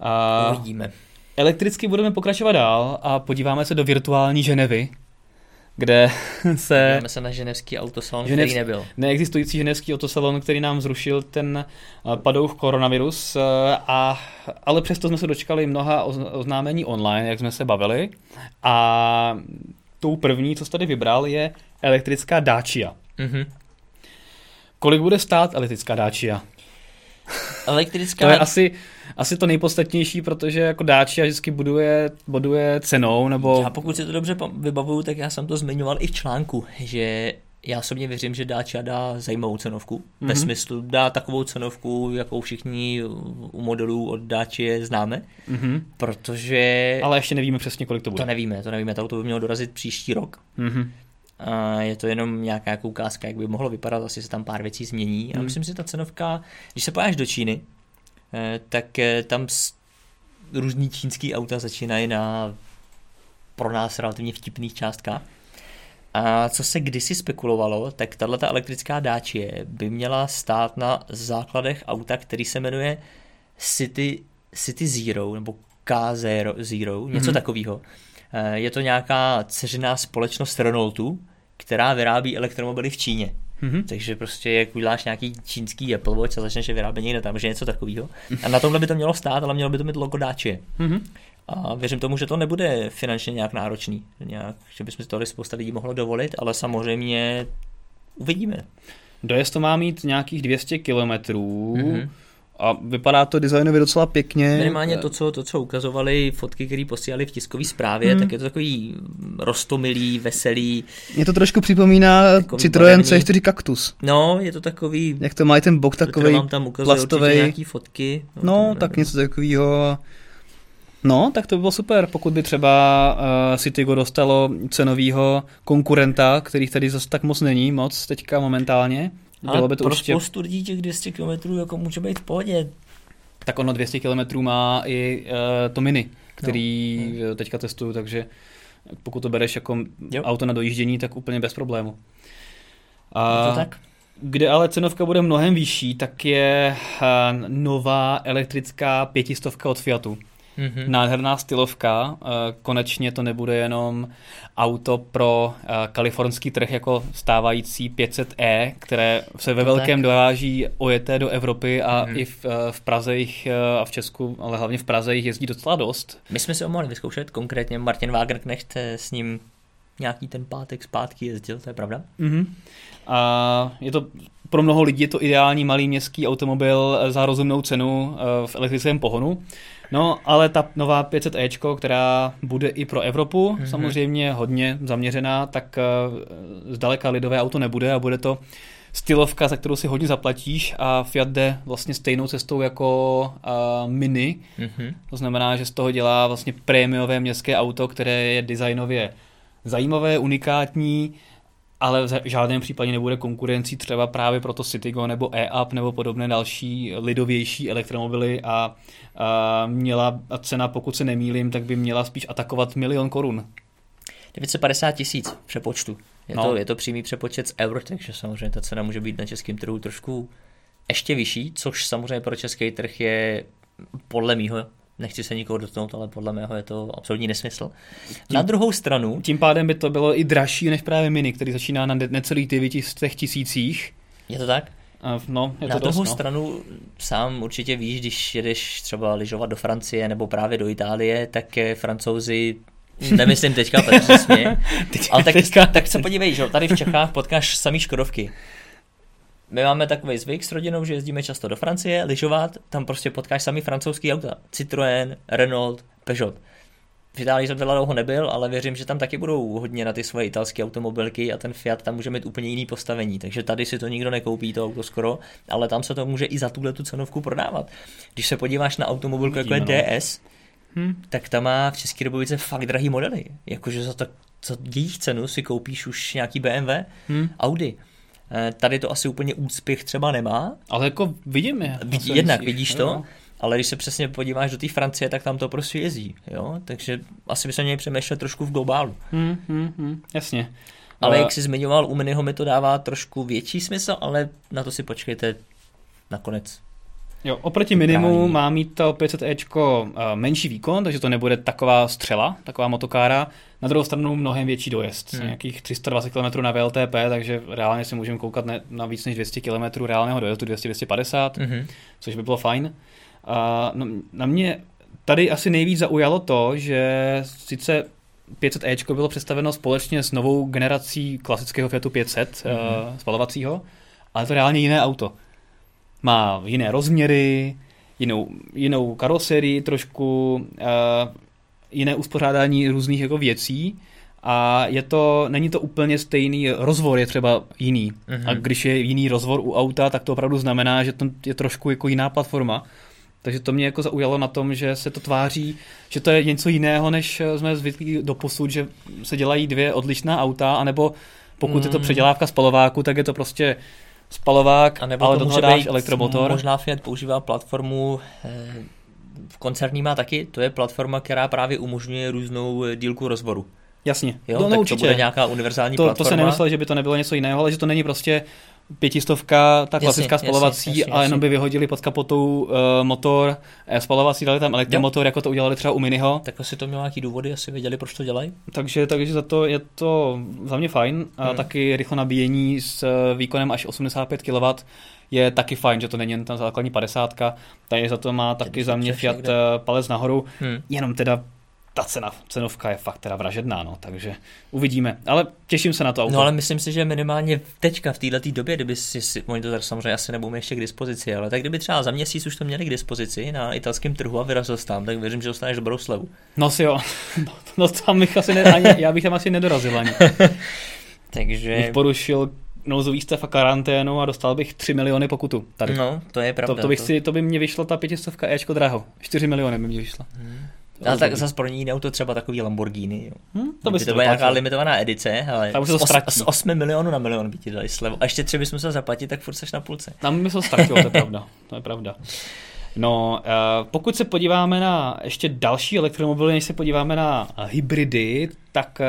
A Uvidíme. Elektricky budeme pokračovat dál a podíváme se do virtuální Ženevy, kde se... Podíváme se na ženevský autosalon, Ženev... který nebyl. Neexistující ženevský autosalon, který nám zrušil ten eh, padouch koronavirus, eh, a, ale přesto jsme se dočkali mnoha oznámení online, jak jsme se bavili. A tou první, co jsi tady vybral, je elektrická Dacia. Mm-hmm. Kolik bude stát elektrická Dacia? Elektrická... to je asi, asi to nejpodstatnější, protože jako Dacia vždycky buduje, buduje cenou, nebo... Já pokud si to dobře vybavuju, tak já jsem to zmiňoval i v článku, že já osobně věřím, že Dacia dá zajímavou cenovku. Mm-hmm. Ve mhm. smyslu dá takovou cenovku, jakou všichni u modelů od Dacia známe. Mm-hmm. Protože... Ale ještě nevíme přesně, kolik to bude. To nevíme, to nevíme. To auto by mělo dorazit příští rok. Mm-hmm. A je to jenom nějaká jako ukázka, jak by mohlo vypadat, asi se tam pár věcí změní. A hmm. myslím si, že ta cenovka, když se pojáš do Číny, tak eh, tam různý čínský auta začínají na pro nás relativně vtipných částkách. A co se kdysi spekulovalo, tak tato elektrická dáčie by měla stát na základech auta, který se jmenuje City, City Zero nebo K Zero, Zero něco mm-hmm. takového. Eh, je to nějaká dceřiná společnost Renaultu, která vyrábí elektromobily v Číně. Mm-hmm. Takže prostě jak uděláš nějaký čínský Apple Watch a začneš je vyrábět někde tam, že něco takového. A na tomhle by to mělo stát, ale mělo by to mít logo Dacia. Mm-hmm. A věřím tomu, že to nebude finančně nějak náročný, nějak, že bychom si tohle spousta lidí mohlo dovolit, ale samozřejmě uvidíme. Dojezd to má mít nějakých 200 kilometrů. Mm-hmm a vypadá to designově docela pěkně. Minimálně to, co, to, co ukazovali fotky, které posílali v tiskové zprávě, hmm. tak je to takový rostomilý, veselý. Mě to trošku připomíná Citroen C4 Cactus. No, je to takový... Jak to má ten bok takový vám tam plastový. nějaký fotky. No, no tak něco takového. No, tak to by bylo super, pokud by třeba uh, Citygo dostalo cenového konkurenta, kterých tady zase tak moc není, moc teďka momentálně. Ale Bylo by to pro určitě... spoustu lidí těch 200 km jako může být v pohodě. Tak ono 200 km má i uh, to Mini, který no. teďka testuju, takže pokud to bereš jako jo. auto na dojíždění, tak úplně bez problému. A to tak? Kde ale cenovka bude mnohem vyšší, tak je uh, nová elektrická pětistovka od Fiatu. Mm-hmm. Nádherná stylovka, eh, konečně to nebude jenom auto pro eh, kalifornský trh jako stávající 500e, které se ve velkém tak. dováží ojeté do Evropy a mm-hmm. i v, eh, v Praze jich a v Česku, ale hlavně v Praze jich jezdí docela dost. My jsme si ho mohli vyzkoušet, konkrétně Martin Wagenknecht s ním nějaký ten pátek zpátky jezdil, to je pravda. Mm-hmm. A je to pro mnoho lidí je to ideální malý městský automobil za rozumnou cenu v elektrickém pohonu. No, ale ta nová 500e, která bude i pro Evropu, mm-hmm. samozřejmě hodně zaměřená, tak uh, zdaleka lidové auto nebude a bude to stylovka, za kterou si hodně zaplatíš a Fiat jde vlastně stejnou cestou jako uh, Mini. Mm-hmm. To znamená, že z toho dělá vlastně prémiové městské auto, které je designově zajímavé, unikátní, ale v žádném případě nebude konkurencí třeba právě pro to Citigo nebo e-up nebo podobné další lidovější elektromobily a, a měla a cena, pokud se nemýlím, tak by měla spíš atakovat milion korun. 950 tisíc přepočtu. Je, no. to, je to přímý přepočet z eur, takže samozřejmě ta cena může být na českém trhu trošku ještě vyšší, což samozřejmě pro český trh je podle mýho nechci se nikoho dotknout, ale podle mého je to absolutní nesmysl. Tím, na druhou stranu... Tím pádem by to bylo i dražší než právě Mini, který začíná na necelých 900 tisících. Je to tak? No, je na to druhou dost, no. stranu sám určitě víš, když jedeš třeba lyžovat do Francie nebo právě do Itálie, tak francouzi Nemyslím teďka, se Ale tak, teďka. tak se podívej, že tady v Čechách potkáš samý Škodovky. My máme takový zvyk s rodinou, že jezdíme často do Francie, lyžovat, tam prostě potkáš sami francouzský auta. Citroën, Renault, Peugeot. V Itálii jsem teda dlouho nebyl, ale věřím, že tam taky budou hodně na ty svoje italské automobilky a ten Fiat tam může mít úplně jiný postavení. Takže tady si to nikdo nekoupí, to auto skoro, ale tam se to může i za tuhle tu cenovku prodávat. Když se podíváš na automobilku jako je DS, hmm. tak ta má v České republice fakt drahý modely. Jakože za, to, za jejich cenu si koupíš už nějaký BMW, hmm. Audi. Eh, tady to asi úplně úspěch třeba nemá. Ale jako vidím je. Vidí, jednak vidíš to. No. ale když se přesně podíváš do té Francie, tak tam to prostě jezdí, jo, takže asi by se měli přemýšlet trošku v globálu. Hmm, hmm, hmm, jasně. Ale jak jsi zmiňoval, u Miniho mi to dává trošku větší smysl, ale na to si počkejte nakonec. Jo, oproti minimu má mít to 500Ečko eh, menší výkon, takže to nebude taková střela, taková motokára. Na druhou stranu mnohem větší dojezd, hmm. nějakých 320 km na VLTP, takže reálně si můžeme koukat na víc než 200 km reálného dojezdu, 200-250, hmm. což by bylo fajn. A no, na mě tady asi nejvíc zaujalo to, že sice 500e bylo představeno společně s novou generací klasického Fiatu 500 mm-hmm. uh, spalovacího, ale to reálně jiné auto. Má jiné rozměry, jinou, jinou karoserii trošku, uh, jiné uspořádání různých jako věcí a je to, není to úplně stejný, rozvor je třeba jiný. Mm-hmm. A když je jiný rozvor u auta, tak to opravdu znamená, že to je trošku jako jiná platforma. Takže to mě jako zaujalo na tom, že se to tváří, že to je něco jiného, než jsme zvyklí do posud, že se dělají dvě odlišná auta, anebo pokud mm. je to hmm. předělávka spalováku, tak je to prostě spalovák, a nebo ale do toho dáš elektromotor. Možná Fiat používá platformu, eh, v koncerní má taky, to je platforma, která právě umožňuje různou dílku rozboru. Jasně, jo, no, tak no, určitě. to bude nějaká univerzální to, platforma. To se nemyslel, že by to nebylo něco jiného, ale že to není prostě pětistovka, ta klasická jasně, spalovací jasně, jasně, a jenom by vyhodili pod kapotou uh, motor, uh, spalovací, dali tam elektromotor, jo. jako to udělali třeba u Miniho. Tak asi to mělo nějaký důvody, asi věděli, proč to dělají. Takže, takže za to je to za mě fajn. A hmm. taky rychlo nabíjení s eh, výkonem až 85 kW je taky fajn, že to není jen ta základní 50, tady za to má taky za mě Fiat někde. palec nahoru, hmm. jenom teda ta cena, cenovka je fakt teda vražedná, no, takže uvidíme. Ale těším se na to auto. No ale myslím si, že minimálně teďka v této době, kdyby si, si oni to samozřejmě asi nebudou ještě k dispozici, ale tak kdyby třeba za měsíc už to měli k dispozici na italském trhu a vyrazil tam, tak věřím, že dostaneš dobrou slevu. No si jo, no, no tam bych asi ne, ani, já bych tam asi nedorazil ani. takže... Bych porušil nouzový stav a karanténu a dostal bych 3 miliony pokutu. Tady. No, to je pravda. To, to, bych to... Si, to by mě vyšlo ta pětistovka Ečko draho. 4 miliony by mě vyšlo. Hmm. Ale tak zase pro ní auto třeba takový Lamborghini. Jo. Hmm, to by to byla nějaká limitovaná edice, ale Tam to z, z 8 milionů na milion by ti dali slevu. A ještě třeba bys musel zaplatit, tak furt seš na půlce. Tam by se ztratilo, to je pravda. To je pravda. No, uh, pokud se podíváme na ještě další elektromobily, než se podíváme na hybridy, tak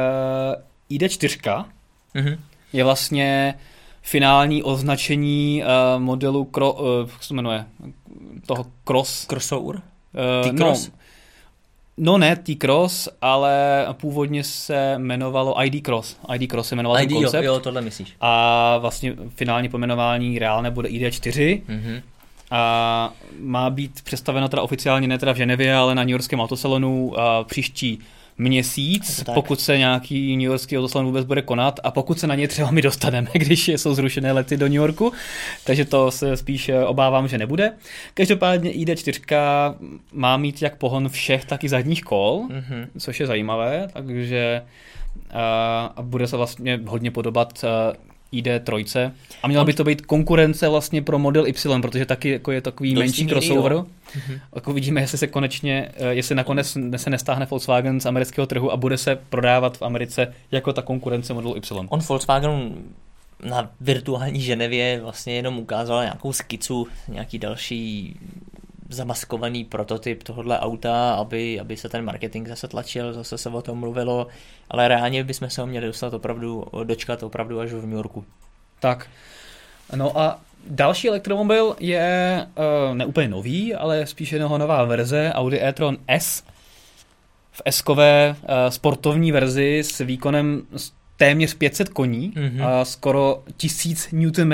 uh, ID4 mm-hmm. je vlastně finální označení modelu, kro, jak se jmenuje, toho Cross. Crossover? Uh, T-Cross? No, No ne T-Cross, ale původně se jmenovalo ID Cross. ID Cross se jmenoval ID, ten koncept. Jo, jo, tohle myslíš. A vlastně finální pomenování reálné bude ID4. Mm-hmm. A má být představeno teda oficiálně ne teda v Ženevě, ale na New Yorkském autosalonu příští měsíc, pokud se nějaký New Yorkský autosalon vůbec bude konat a pokud se na ně třeba my dostaneme, když jsou zrušené lety do New Yorku, takže to se spíš eh, obávám, že nebude. Každopádně ID4 má mít jak pohon všech, tak i zadních kol, mm-hmm. což je zajímavé, takže eh, a bude se vlastně hodně podobat eh, ID3 a měla by to být konkurence vlastně pro model Y, protože taky jako je takový menší crossover. Mm-hmm. Jako vidíme, jestli se konečně, eh, jestli nakonec se nestáhne Volkswagen z amerického trhu a bude se prodávat v Americe jako ta konkurence modelu Y. On Volkswagen na virtuální Ženevě vlastně jenom ukázal nějakou skicu, nějaký další zamaskovaný prototyp tohohle auta, aby, aby se ten marketing zase tlačil, zase se o tom mluvilo, ale reálně bychom se ho měli dostat opravdu, dočkat opravdu až v New Yorku. Tak, no a další elektromobil je uh, neúplně nový, ale spíš jeho nová verze Audi e-tron S v S-kové uh, sportovní verzi s výkonem téměř 500 koní mm-hmm. a skoro 1000 Nm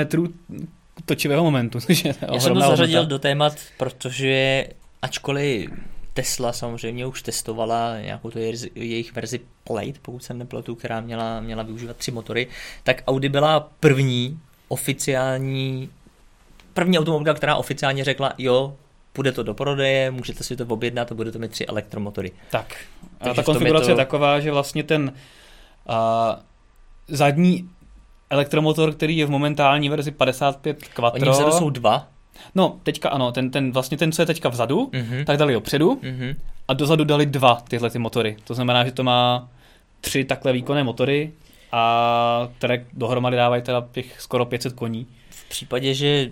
točivého momentu. Já jsem to zařadil hodnota. do témat, protože ačkoliv Tesla samozřejmě už testovala nějakou to jejich verzi Plate, pokud jsem nepletu, která měla, měla využívat tři motory, tak Audi byla první oficiální první automobilka, která oficiálně řekla, jo, půjde to do prodeje, můžete si to objednat a bude to mít tři elektromotory. Tak. A Takže ta konfigurace je, to... taková, že vlastně ten uh, zadní elektromotor, který je v momentální verzi 55 Quattro. Oni vzadu jsou dva. No, teďka ano, ten, ten, vlastně ten, co je teďka vzadu, mm-hmm. tak dali opředu mm-hmm. a dozadu dali dva tyhle ty motory. To znamená, že to má tři takhle výkonné motory a které dohromady dávají teda těch skoro 500 koní. V případě, že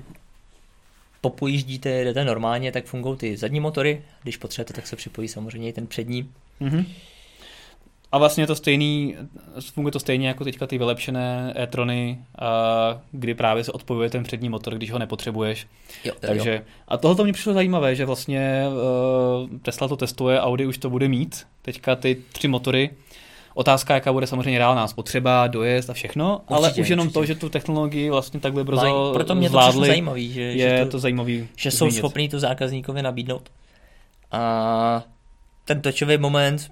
popojíždíte, jedete normálně, tak fungují ty zadní motory, když potřebujete, tak se připojí samozřejmě i ten přední. Mm-hmm. A vlastně to stejný, funguje to stejně jako teďka ty vylepšené e-trony, kdy právě se odpojuje ten přední motor, když ho nepotřebuješ. Jo, Takže, jo. a tohle to mě přišlo zajímavé, že vlastně uh, Tesla to testuje, Audi už to bude mít, teďka ty tři motory. Otázka, jaká bude samozřejmě reálná spotřeba, dojezd a všechno, určitě, ale už jenom určitě. to, že tu technologii vlastně takhle brzo Maj, Proto mě zvládli, to zajímavý, že, je že to, to zajímavý že jsou schopní to zákazníkovi nabídnout. A ten točový moment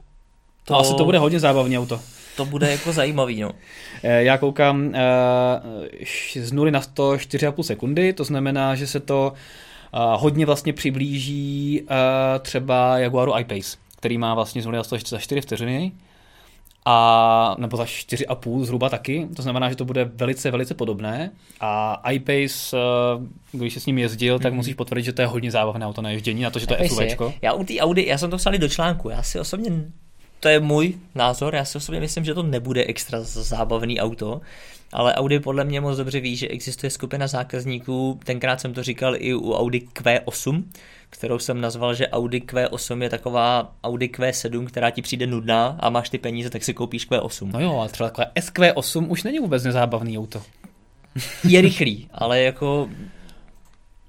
to, asi to bude hodně zábavný auto. To bude jako zajímavý, no. Eh, já koukám eh, z 0 na 100 4,5 sekundy, to znamená, že se to eh, hodně vlastně přiblíží třeba Jaguaru I-Pace, který má vlastně z 0 na 100 za 4 vteřiny a nebo za 4,5 zhruba taky, to znamená, že to bude velice, velice podobné a iPace, když se s ním jezdil, tak mhm. musíš potvrdit, že to je hodně zábavné auto na ježdění, na to, že to je SUVčko. Já u té Audi, já jsem to psal do článku, já si osobně to je můj názor, já si osobně myslím, že to nebude extra zábavný auto, ale Audi podle mě moc dobře ví, že existuje skupina zákazníků, tenkrát jsem to říkal i u Audi Q8, kterou jsem nazval, že Audi Q8 je taková Audi Q7, která ti přijde nudná a máš ty peníze, tak si koupíš Q8. No jo, ale třeba takové SQ8 už není vůbec nezábavný auto. Je rychlý, ale jako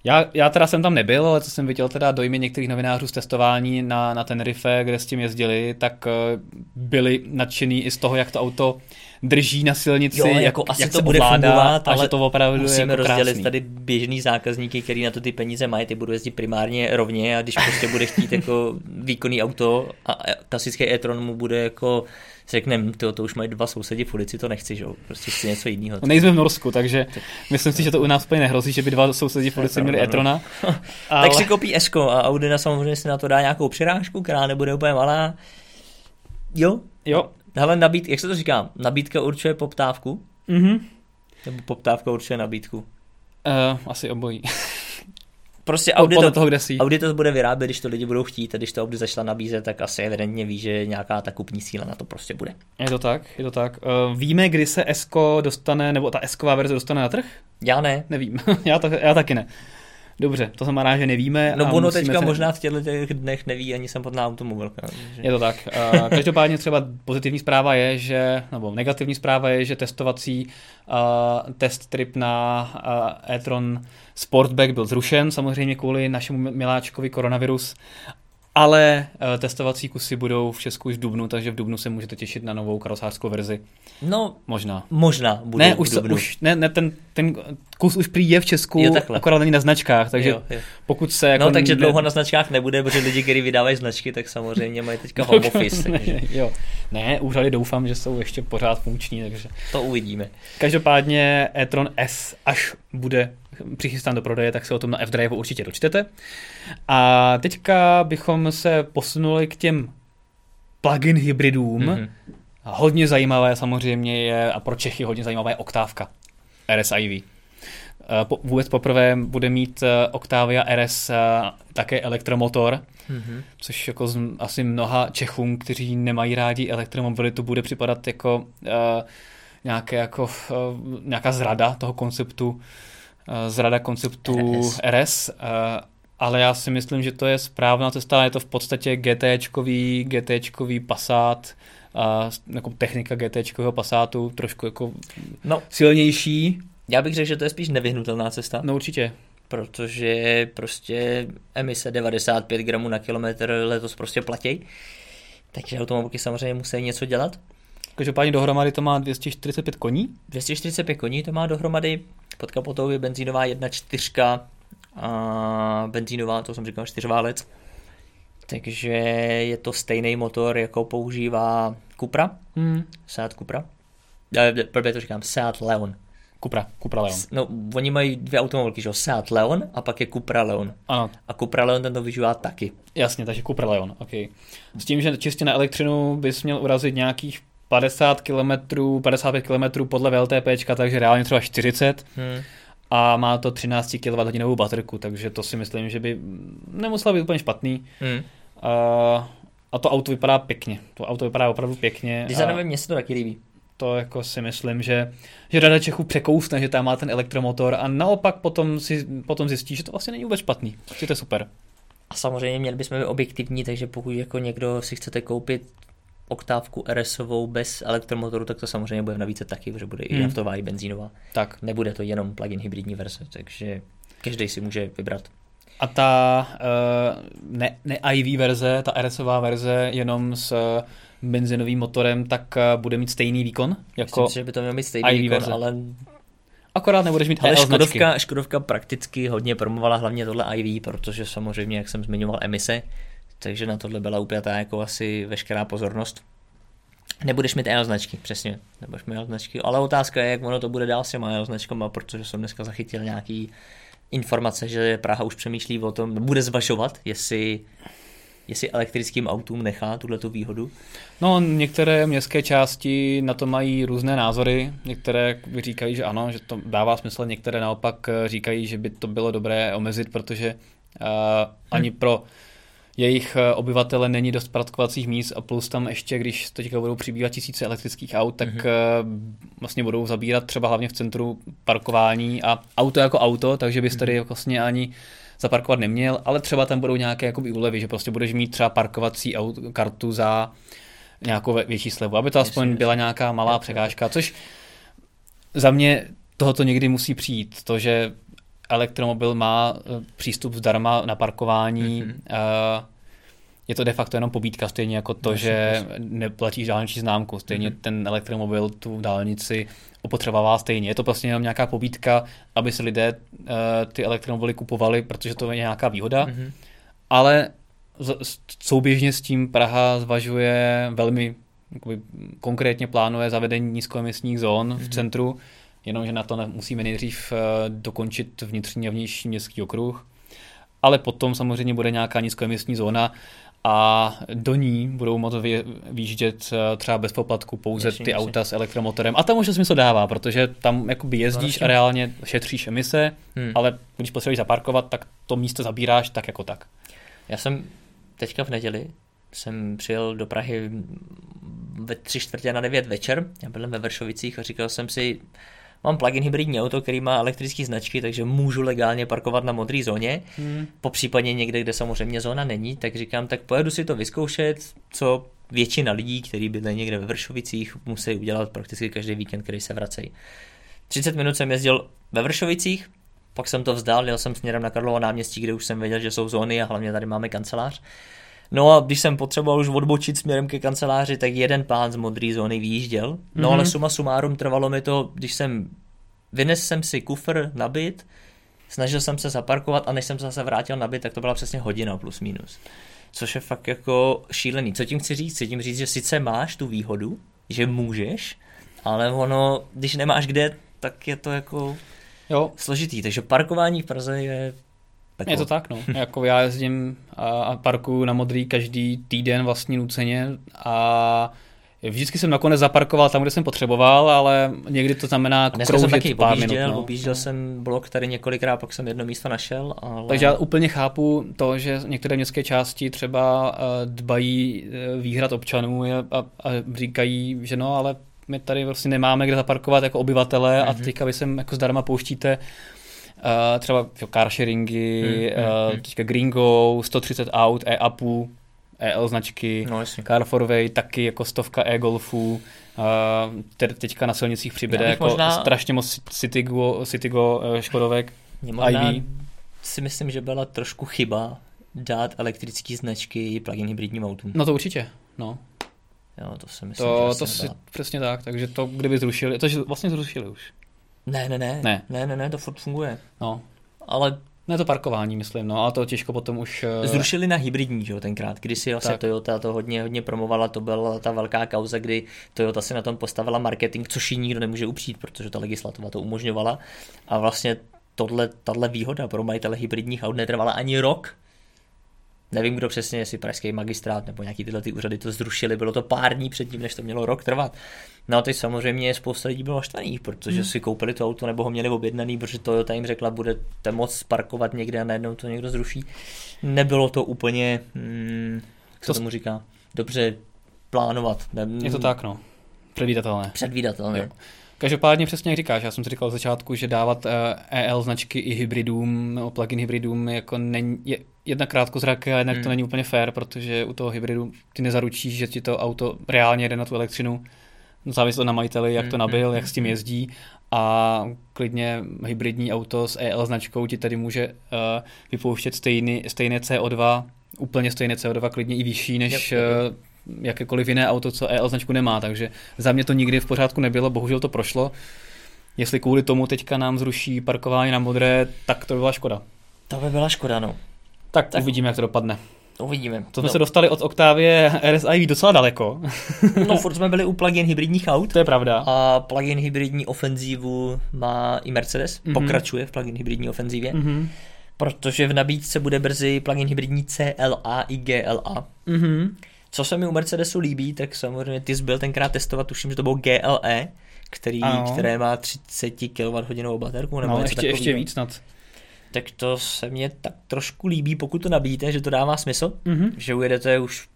já, já teda jsem tam nebyl, ale co jsem viděl teda dojmy některých novinářů z testování na, na Tenerife, kde s tím jezdili, tak uh, byli nadšený i z toho, jak to auto drží na silnici, jo, jak, jako asi jak to bude fungovat, ale to opravdu musíme jako rozdělit krásný. tady běžný zákazníky, který na to ty peníze mají, ty budou jezdit primárně rovně a když prostě bude chtít jako výkonný auto a klasický e-tron mu bude jako řekneme, to, to už mají dva sousedi v ulici, to nechci, že jo, prostě chci něco jiného. No, nejsme v Norsku, takže myslím si, že to u nás úplně nehrozí, že by dva sousedi v ulici měli e-trona. ale... tak si koupí Esko a Audina samozřejmě si na to dá nějakou přirážku, která nebude úplně malá. Jo? Jo. Hele, nabít, jak se to říká? Nabídka určuje poptávku? Mhm. Nebo poptávka určuje nabídku? Uh, asi obojí. Prostě Audi to, toho, kde jsi. Audi to bude vyrábět, když to lidi budou chtít a když to Audi začala nabízet, tak asi evidentně ví, že nějaká ta kupní síla na to prostě bude. Je to tak, je to tak. Uh, víme, kdy se Esko dostane, nebo ta Esková verze dostane na trh? Já ne. Nevím, já, tak, já taky ne. Dobře, to znamená, že nevíme. No ono teďka se... možná v těchto těch dnech neví ani samotná automobilka. Že... Je to tak. Uh, každopádně třeba pozitivní zpráva je, že, nebo negativní zpráva je, že testovací uh, test trip na uh, e-tron Sportback byl zrušen, samozřejmě kvůli našemu miláčkovi koronavirus, ale uh, testovací kusy budou v Česku už v Dubnu, takže v Dubnu se můžete těšit na novou karosářskou verzi. No, možná. Možná budou ne, už, v už ne, ne, ten, ten kus už prý je v Česku, jo, akorát není na značkách, takže jo, jo. pokud se jako... No, takže ne... dlouho na značkách nebude, protože lidi, kteří vydávají značky, tak samozřejmě mají teďka home office. takže... ne, jo. ne, úřady doufám, že jsou ještě pořád funkční, takže... To uvidíme. Každopádně e-tron S, až bude přichystán do prodeje, tak se o tom na F-Drive určitě dočtete. A teďka bychom se posunuli k těm plug-in hybridům. Mm-hmm. Hodně zajímavé samozřejmě je, a pro Čechy hodně zajímavé je oktávka RSIV. Po, vůbec poprvé bude mít eh, Octavia RS eh, také elektromotor, mm-hmm. což jako z, asi mnoha Čechům, kteří nemají rádi elektromobilitu, bude připadat jako uh, nějaké jako, uh, nějaká zrada toho konceptu Eh, zrada konceptu RS. RS, eh, ale já si myslím, že to je správná cesta, je to v podstatě GTčkový, GTčkový Passat, a jako technika GTčkového Passatu, trošku jako no, silnější. Já bych řekl, že to je spíš nevyhnutelná cesta. No určitě. Protože prostě emise 95 gramů na kilometr letos prostě platí. Takže automobilky samozřejmě musí něco dělat. Každopádně dohromady to má 245 koní? 245 koní to má dohromady. Pod kapotou je benzínová 1.4 a benzínová, to jsem říkal, čtyřválec. Takže je to stejný motor, jako používá Cupra, hmm. Seat Cupra. Blbě to říkám, Seat Leon. Cupra, Cupra Leon. No, oni mají dvě automobilky, že Seat Leon a pak je Cupra Leon. Ano. A Cupra Leon ten to využívá taky. Jasně, takže Cupra Leon, ok. S tím, že čistě na elektřinu bys měl urazit nějakých 50 km, 55 km podle VLTP, takže reálně třeba 40. Hmm. A má to 13 kWh baterku, takže to si myslím, že by nemuselo být úplně špatný. Hmm. A, a to auto vypadá pěkně. To auto vypadá opravdu pěkně. A... mně se to taky líbí. to jako si myslím, že, že rada Čechů překousne, že tam má ten elektromotor a naopak potom, si, potom zjistí, že to vlastně není vůbec špatný. Že to je super. A samozřejmě měli bychom být objektivní, takže pokud jako někdo si chcete koupit oktávku RSovou bez elektromotoru, tak to samozřejmě bude navíc taky, protože bude hmm. i naftová, i benzínová. Tak. Nebude to jenom plug-in hybridní verze, takže každý si může vybrat. A ta uh, ne, ne IV verze, ta RSová verze jenom s benzinovým motorem, tak uh, bude mít stejný výkon? Jako Myslím, že by to mělo mít stejný IV výkon, verze. ale Akorát nebudeš mít Ale Škodovka, Škodovka prakticky hodně promovala hlavně tohle IV, protože samozřejmě, jak jsem zmiňoval, emise, takže na tohle byla upjatá jako asi veškerá pozornost. Nebudeš mít EL značky, přesně, nebudeš mít EL značky, ale otázka je, jak ono to bude dál s těma EL značkama, protože jsem dneska zachytil nějaký informace, že Praha už přemýšlí o tom, bude zvažovat, jestli jestli elektrickým autům nechá tuhle tu výhodu? No, některé městské části na to mají různé názory. Některé říkají, že ano, že to dává smysl, některé naopak říkají, že by to bylo dobré omezit, protože uh, ani pro jejich eh, obyvatele není dost parkovacích míst a plus tam ještě, když teďka budou přibývat tisíce elektrických aut, tak mm-hmm. vlastně budou zabírat třeba hlavně v centru parkování a auto jako auto, takže bys tady mm-hmm. vlastně ani zaparkovat neměl, ale třeba tam budou nějaké jakoby úlevy, že prostě budeš mít třeba parkovací aut, kartu za nějakou větší slevu, aby to aspoň byla nějaká malá překážka, což za mě tohoto někdy musí přijít, to, že elektromobil má eh, přístup zdarma na parkování, mm-hmm. je to de facto jenom pobídka, stejně jako to, jasně, že neplatíš dálniční známku. Stejně mm-hmm. ten elektromobil tu dálnici opotřebovává stejně. Je to prostě jenom nějaká pobídka, aby si lidé uh, ty elektromobily kupovali, protože to je nějaká výhoda. Mm-hmm. Ale z, souběžně s tím Praha zvažuje velmi jakoby, konkrétně plánuje zavedení nízkoemisních zón mm-hmm. v mhm. centru, jenomže na to musíme nejdřív uh, dokončit vnitřní a vnější městský okruh. Ale potom samozřejmě bude nějaká nízkoemisní zóna a do ní budou moct výjíždět eh, třeba bez poplatku pouze jasně, ty jasně. auta s elektromotorem. A tam už smysl dává, protože tam jakoby jezdíš a reálně šetříš emise, hmm. ale když potřebuješ zaparkovat, tak to místo zabíráš tak jako tak. Já jsem teďka v neděli jsem přijel do Prahy ve tři čtvrtě na devět večer, já byl ve Vršovicích a říkal jsem si, mám plug-in hybridní auto, který má elektrické značky, takže můžu legálně parkovat na modré zóně. Hmm. Po případě někde, kde samozřejmě zóna není, tak říkám, tak pojedu si to vyzkoušet, co většina lidí, kteří bydlejí někde ve Vršovicích, musí udělat prakticky každý víkend, který se vracejí. 30 minut jsem jezdil ve Vršovicích, pak jsem to vzdál, jel jsem směrem na Karlovo náměstí, kde už jsem věděl, že jsou zóny a hlavně tady máme kancelář. No a když jsem potřeboval už odbočit směrem ke kanceláři, tak jeden pán z modré zóny vyjížděl. No mm-hmm. ale suma sumárum trvalo mi to, když jsem vynesl jsem si kufr na byt, snažil jsem se zaparkovat a než jsem se zase vrátil na byt, tak to byla přesně hodina plus minus. Což je fakt jako šílený. Co tím chci říct? Chci tím říct, že sice máš tu výhodu, že můžeš, ale ono, když nemáš kde, tak je to jako jo. složitý. Takže parkování v Praze je Peklo. Je to tak, no. jako já jezdím a parkuju na modrý každý týden vlastně nuceně a Vždycky jsem nakonec zaparkoval tam, kde jsem potřeboval, ale někdy to znamená kroužit jsem taky pár objížděl, minut. No. Objížděl jsem blok tady několikrát, pak jsem jedno místo našel. Ale... Takže já úplně chápu to, že některé městské části třeba eh, dbají eh, výhrad občanů a, a, říkají, že no, ale my tady vlastně nemáme kde zaparkovat jako obyvatele mm-hmm. a mhm. teďka vy sem jako zdarma pouštíte Uh, třeba carsharingy, hmm, uh, hmm, teďka Gringo, 130 aut, e-upů, EL značky, no, Car for Way, taky jako stovka e-golfů, uh, teďka na silnicích přibude jako možná... strašně moc Citygo, Citygo Škodovek, možná IV. si myslím, že byla trošku chyba dát elektrické značky plug-in hybridním autům. No to určitě, no. Jo, to si myslím, to, že to si, přesně tak, takže to kdyby zrušili, to vlastně zrušili už. Ne, ne, ne. Ne, ne, ne, ne to furt funguje. No. Ale ne to parkování, myslím, no, ale to těžko potom už... Eh, Zrušili na hybridní, že jo, tenkrát, kdy si vlastně Toyota to hodně, hodně promovala, to byla ta velká kauza, kdy Toyota si na tom postavila marketing, což ji nikdo nemůže upřít, protože ta legislativa to umožňovala. A vlastně tohle, tahle výhoda pro majitele hybridních aut netrvala ani rok, Nevím, kdo přesně, jestli pražský magistrát nebo nějaký tyhle ty úřady to zrušili, bylo to pár dní předtím, než to mělo rok trvat. No a teď samozřejmě spousta lidí bylo štvaných, protože hmm. si koupili to auto nebo ho měli objednaný, protože Toyota jim řekla, budete moc parkovat někde a najednou to někdo zruší. Nebylo to úplně, hmm, co to... tomu říká, dobře plánovat. Je to tak, no. Předvídatelné. Předvídatelné. Jo. Každopádně přesně jak říkáš, já jsem si říkal od začátku, že dávat EL značky i hybridům, nebo plugin hybridům, jako není, je jedna krátkozraké a jednak hmm. to není úplně fair, protože u toho hybridu ty nezaručíš, že ti to auto reálně jde na tu elektřinu. Závisí to na majiteli, jak to hmm, nabil, hmm, jak s tím jezdí a klidně hybridní auto s EL značkou ti tady může uh, vypouštět stejný, stejné CO2, úplně stejné CO2, klidně i vyšší než yep. Uh, jakékoliv jiné auto, co EL značku nemá, takže za mě to nikdy v pořádku nebylo, bohužel to prošlo. Jestli kvůli tomu teďka nám zruší parkování na modré, tak to by byla škoda. To by byla škoda, no. Tak, tak uvidíme, jak to dopadne. Uvidíme. To jsme no. se dostali od Octavie RSI docela daleko. no, furt jsme byli u plug-in hybridních aut. To je pravda. A plug-in hybridní ofenzívu má i Mercedes. Mm-hmm. Pokračuje v plug-in hybridní ofenzívě. Mm-hmm. Protože v nabídce bude brzy plug-in hybridní CLA i GLA. Mm-hmm. Co se mi u Mercedesu líbí, tak samozřejmě ty jsi byl tenkrát testovat, tuším, že to bylo GLE, který, které má 30 kWh baterku. Nebo no, ještě, ještě víc snad tak to se mně tak trošku líbí, pokud to nabíjíte, že to dává smysl, mm-hmm. že ujedete už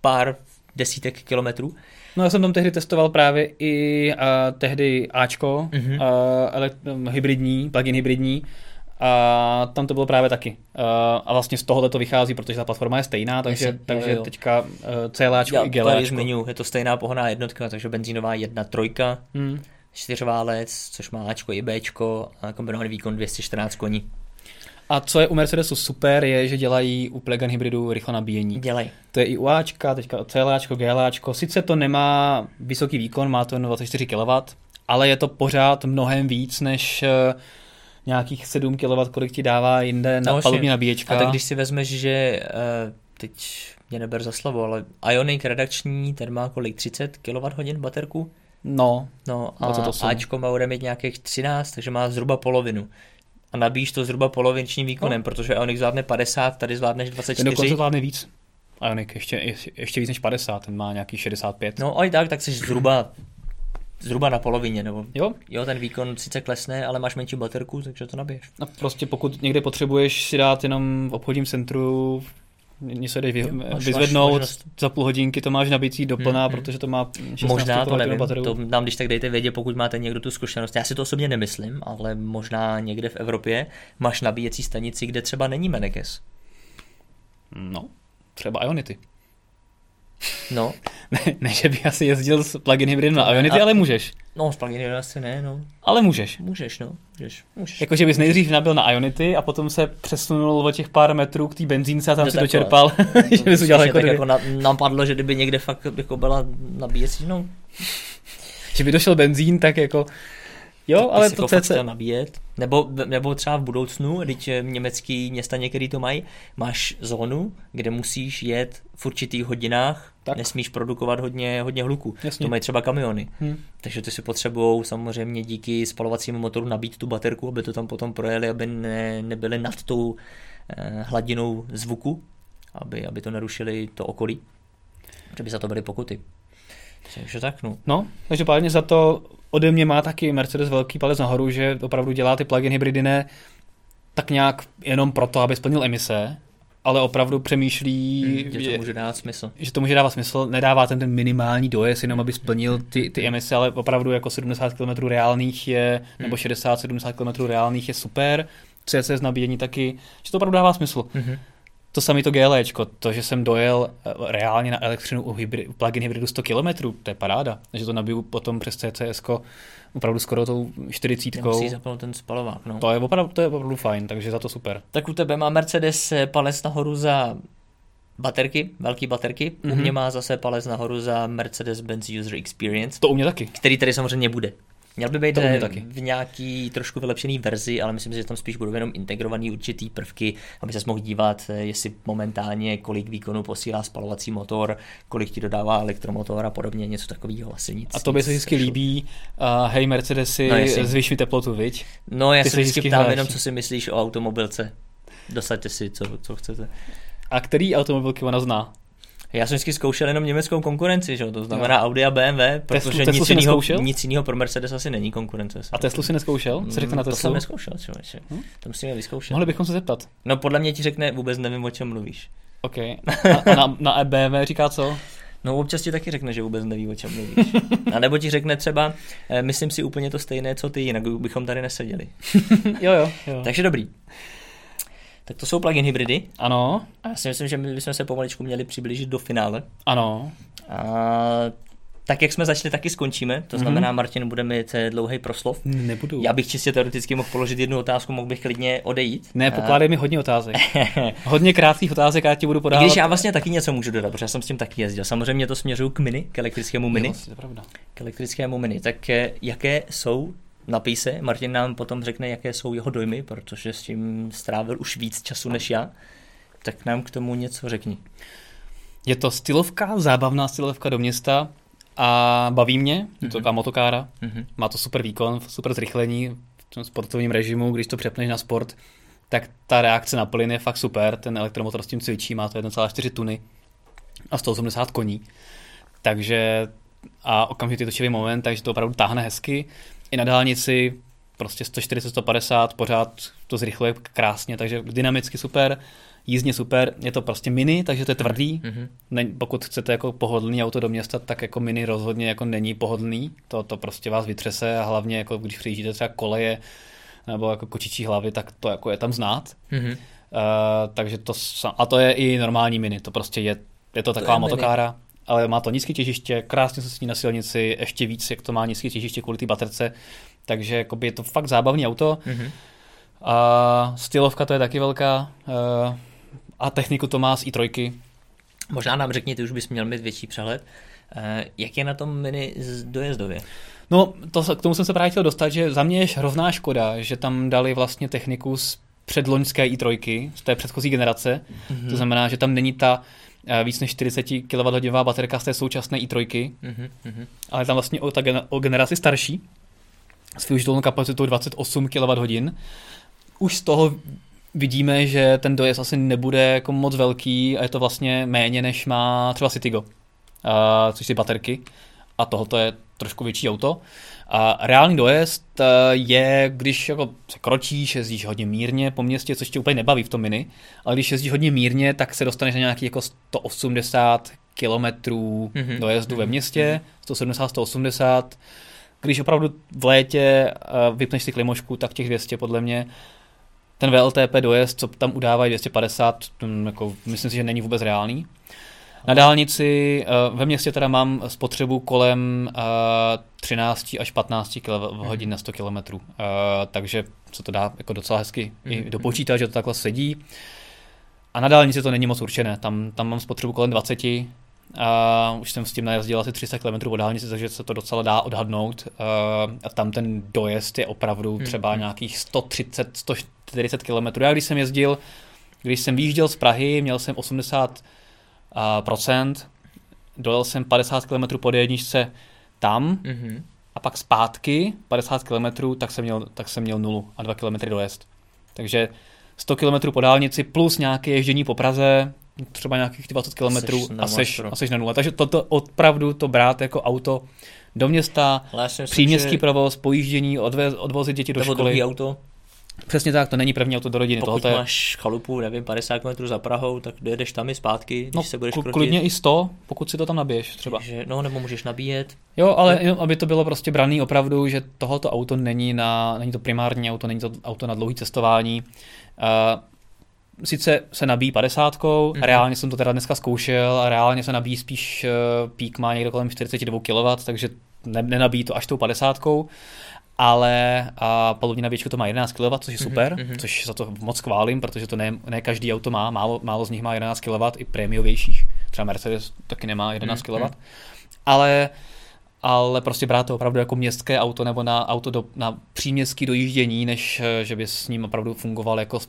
pár desítek kilometrů. No já jsem tam tehdy testoval právě i uh, tehdy Ačko, mm-hmm. uh, hybridní, plugin hybridní, a tam to bylo právě taky. A vlastně z tohohle to vychází, protože ta platforma je stejná, takže, Jestli, takže jo, jo. teďka uh, CLAčko Já, i GLAčko. zmiňu, je to stejná pohonná jednotka, takže benzínová jedna trojka. Mm čtyřválec, což má Ačko i Bčko a kombinovaný výkon 214 koní. A co je u Mercedesu super, je, že dělají u plug-in hybridu rychlo nabíjení. Dělají. To je i u Ačka, teďka CLAčko, GLAčko. Sice to nemá vysoký výkon, má to jen 24 kW, ale je to pořád mnohem víc než eh, nějakých 7 kW, kolik ti dává jinde na no, palubní nabíječka. A tak když si vezmeš, že uh, teď mě neber za slovo, ale Ionic redakční, ten má kolik? 30 kWh baterku? No, no a 28. Ačko má bude mít nějakých 13, takže má zhruba polovinu. A nabíjíš to zhruba polovičním výkonem, no. protože Ioniq zvládne 50, tady zvládneš 24. Ten dokonce zvládne víc. Ioniq ještě, ještě víc než 50, ten má nějaký 65. No a i tak, tak jsi zhruba zhruba na polovině, nebo jo? jo, ten výkon sice klesne, ale máš menší baterku, takže to nabiješ. No prostě pokud někde potřebuješ si dát jenom v obchodním centru něco jdeš jo, vyzvednout, máš za půl hodinky to máš nabitý doplná, hmm, protože to má 16 Možná to nevím, bateru. to nám když tak dejte vědět, pokud máte někdo tu zkušenost. Já si to osobně nemyslím, ale možná někde v Evropě máš nabíjecí stanici, kde třeba není Menekes. No, třeba Ionity. No. ne, ne, že bych asi jezdil s plugin hybridem na Ionity, a, ale můžeš. No, s plugin hybridem asi ne, no. Ale můžeš. Můžeš, no. Můžeš. můžeš. Jakože bys nejdřív nabil na Ionity a potom se přesunul o těch pár metrů k té benzínce a tam to si dočerpal. že bys udělal jako, jako na, nám padlo, že kdyby někde fakt jako byla nabíjecí, no. že by došel benzín, tak jako Jo, ale to jako chtěl nabíjet. Nebo, nebo třeba v budoucnu, když německý města některý to mají, máš zónu, kde musíš jet v určitých hodinách, tak. nesmíš produkovat hodně, hodně hluku. Jasně. To mají třeba kamiony. Hmm. Takže ty si potřebují samozřejmě díky spalovacímu motoru nabít tu baterku, aby to tam potom projeli, aby ne, nebyly nad tou eh, hladinou zvuku, aby, aby to narušili to okolí. Že by za to byly pokuty. Takže tak, no. No, takže pádně za to ode mě má taky Mercedes velký palec nahoru, že opravdu dělá ty plug-in hybridy ne tak nějak jenom proto, aby splnil emise, ale opravdu přemýšlí, hmm, že to může dávat smysl. Že to může dávat smysl, nedává ten, ten minimální dojezd, jenom aby splnil ty, ty emise, ale opravdu jako 70 km reálných je, hmm. nebo 60-70 km reálných je super, CCS nabíjení taky, že to opravdu dává smysl. Hmm. To samé to GLEčko, to, že jsem dojel eh, reálně na elektřinu u hybrid, plug-in hybridu 100 km, to je paráda. Že to nabiju potom přes CCS opravdu skoro tou 40. Musí zapnout ten spalovák, no. To je, opravdu, to je opravdu fajn, takže za to super. Tak u tebe má Mercedes eh, palec nahoru za baterky, velký baterky. Mm-hmm. U mhm. mě má zase palec nahoru za Mercedes-Benz User Experience. To u mě taky. Který tady samozřejmě bude. Měl by být eh, taky. v nějaký trošku vylepšený verzi, ale myslím si, že tam spíš budou jenom integrovaný určitý prvky, aby se mohl dívat, eh, jestli momentálně kolik výkonu posílá spalovací motor, kolik ti dodává elektromotor a podobně, něco takového asi nic. A to by se vždycky líbí, uh, hej Mercedesy, no, zvyš mi teplotu, viď? No já Ty se vždycky ptám jenom, co si myslíš o automobilce. Dosaďte si, co, co chcete. A který automobilky ona zná? Já jsem vždycky zkoušel jenom německou konkurenci, že? to znamená no. Audi a BMW, protože Teslu, nic, jiného, nic jiného pro Mercedes asi není konkurence. A Teslu si neskoušel? Co řekne na Teslu? To jsem neskoušel, člověče. Hm? To musíme vyzkoušet. Mohli bychom se zeptat. No podle mě ti řekne, vůbec nevím, o čem mluvíš. OK. A, a na, na BMW říká co? No občas ti taky řekne, že vůbec neví, o čem mluvíš. A nebo ti řekne třeba, eh, myslím si úplně to stejné, co ty, jinak bychom tady neseděli. jo, jo, jo. Takže dobrý. Tak to jsou plugin hybridy. Ano. A já si myslím, že my bychom se pomaličku měli přiblížit do finále. Ano. A tak jak jsme začali, taky skončíme. To mhm. znamená, mm-hmm. Martin bude mít eh, dlouhý proslov. Nebudu. Já bych čistě teoreticky mohl položit jednu otázku, mohl bych klidně odejít. Ne, pokládej a... mi hodně otázek. hodně krátkých otázek, já ti budu podávat. Když já vlastně taky něco můžu dodat, protože já jsem s tím taky jezdil. Samozřejmě to směřuju k mini, k elektrickému mini. to je pravda. K elektrickému mini. Tak eh, jaké jsou napij se, Martin nám potom řekne, jaké jsou jeho dojmy, protože s tím strávil už víc času než já, tak nám k tomu něco řekni. Je to stylovka, zábavná stylovka do města a baví mě, je to mhm. taková motokára, mm-hmm. má to super výkon, super zrychlení v tom sportovním režimu, když to přepneš na sport, tak ta reakce na plyn je fakt super, ten elektromotor s tím cvičí, má to 1,4 tuny a 180 koní, takže a okamžitý točivý moment, takže to opravdu táhne hezky i na dálnici prostě 140, 150, pořád to zrychluje krásně, takže dynamicky super, jízdně super, je to prostě mini, takže to je tvrdý. Mm-hmm. Ne, pokud chcete jako pohodlný auto do města, tak jako mini rozhodně jako není pohodlný, to, to prostě vás vytřese a hlavně jako když přijíždíte třeba koleje nebo jako kočičí hlavy, tak to jako je tam znát. Mm-hmm. Uh, takže to, a to je i normální mini, to prostě je, je to taková to je motokára. Mini ale má to nízké těžiště, krásně se sní na silnici, ještě víc, jak to má nízké těžiště kvůli té baterce, takže jakoby je to fakt zábavný auto. Mm-hmm. A stylovka to je taky velká eh, a techniku to má z i3. Možná nám řekni, ty už bys měl mít větší přehled. Eh, jak je na tom mini dojezdově? No, to, k tomu jsem se právě chtěl dostat, že za mě je hrozná škoda, že tam dali vlastně techniku z předloňské i3, z té předchozí generace. Mm-hmm. To znamená, že tam není ta víc než 40 kWh baterka z té současné i3, mm-hmm. ale tam vlastně o, ta, o generaci starší s využitelnou kapacitou 28 kWh. Už z toho vidíme, že ten dojezd asi nebude jako moc velký a je to vlastně méně, než má třeba Citigo, uh, což jsou baterky. A tohoto je trošku větší auto. A reálný dojezd eh, je, když jako se kročíš, jezdíš hodně mírně po městě, což tě úplně nebaví v tom mini, ale když jezdíš hodně mírně, tak se dostaneš na nějaký jako 180 kilometrů mm-hmm. dojezdu mm-hmm. ve městě, 170, 180. Když opravdu v létě eh, vypneš si klimošku, tak těch 200 podle mě ten VLTP dojezd, co tam udávají 250, jako, myslím si, že není vůbec reálný. Na dálnici eh, ve městě teda mám spotřebu kolem 13 eh, až 15 kWh na 100 km, eh, takže se to dá jako docela hezky i mhm. dopočítat, že to takhle sedí. A na dálnici to není moc určené, tam, tam mám spotřebu kolem 20, a už jsem s tím najezdil asi 300 km po dálnici, takže se to docela dá odhadnout. A tam ten dojezd je opravdu mhm. třeba nějakých 130, 140 km. Já když jsem jezdil, když jsem výjížděl z Prahy, měl jsem 80 procent, dojel jsem 50 km po jedničce tam mm-hmm. a pak zpátky 50 km, tak jsem měl, tak jsem měl nulu a 2 km dojezd. Takže 100 km po dálnici plus nějaké ježdění po Praze, třeba nějakých 20 km a seš, a seš na nule. Takže toto opravdu to brát jako auto do města, příměstský že... provoz, pojíždění, odvez, odvozit děti do školy. auto, Přesně tak, to není první auto do rodiny. Pokud Tohle máš chalupu, nevím, 50 km za Prahou, tak dojedeš tam i zpátky, když no, se budeš krotit. klidně i 100, pokud si to tam nabiješ třeba. Že, no, nebo můžeš nabíjet. Jo, ale no. aby to bylo prostě braný opravdu, že tohoto auto není, na, není to primární auto, není to auto na dlouhé cestování. Uh, sice se nabíjí 50, mm-hmm. reálně jsem to teda dneska zkoušel a reálně se nabíjí spíš uh, pík má někde kolem 42 kW, takže ne, nenabíjí to až tou 50, ale a palubní nabíječku to má 11 kW, což je mhm, super, mm-hmm. což za to moc chválím, protože to ne, ne každý auto má, málo, málo z nich má 11 kW, i prémiovějších, třeba Mercedes taky nemá 11 mm-hmm. kW, ale ale prostě brát to opravdu jako městské auto nebo na auto do, na příměstský dojíždění, než že by s ním opravdu fungoval jako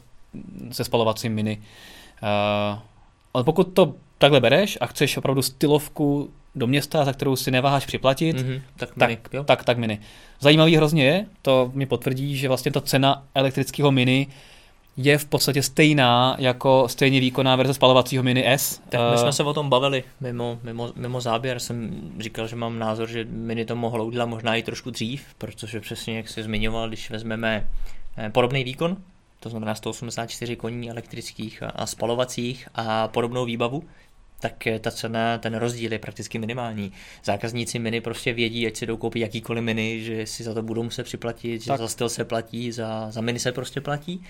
se spalovacím mini. Uh, ale pokud to takhle bereš a chceš opravdu stylovku do města, za kterou si neváháš připlatit, mm-hmm, tak, mini, tak, jo? tak, tak mini. Zajímavý hrozně je, to mi potvrdí, že vlastně ta cena elektrického mini je v podstatě stejná jako stejně výkonná verze spalovacího Mini S. Tak my jsme se o tom bavili mimo, mimo, mimo záběr. Jsem říkal, že mám názor, že Mini to mohlo udělat možná i trošku dřív, protože přesně jak jsi zmiňoval, když vezmeme eh, podobný výkon, to znamená 184 koní elektrických a spalovacích a podobnou výbavu, tak ta cena, ten rozdíl je prakticky minimální. Zákazníci mini prostě vědí, ať si jdou koupit jakýkoliv mini, že si za to budou muset připlatit, tak. že za styl se platí, za, za mini se prostě platí.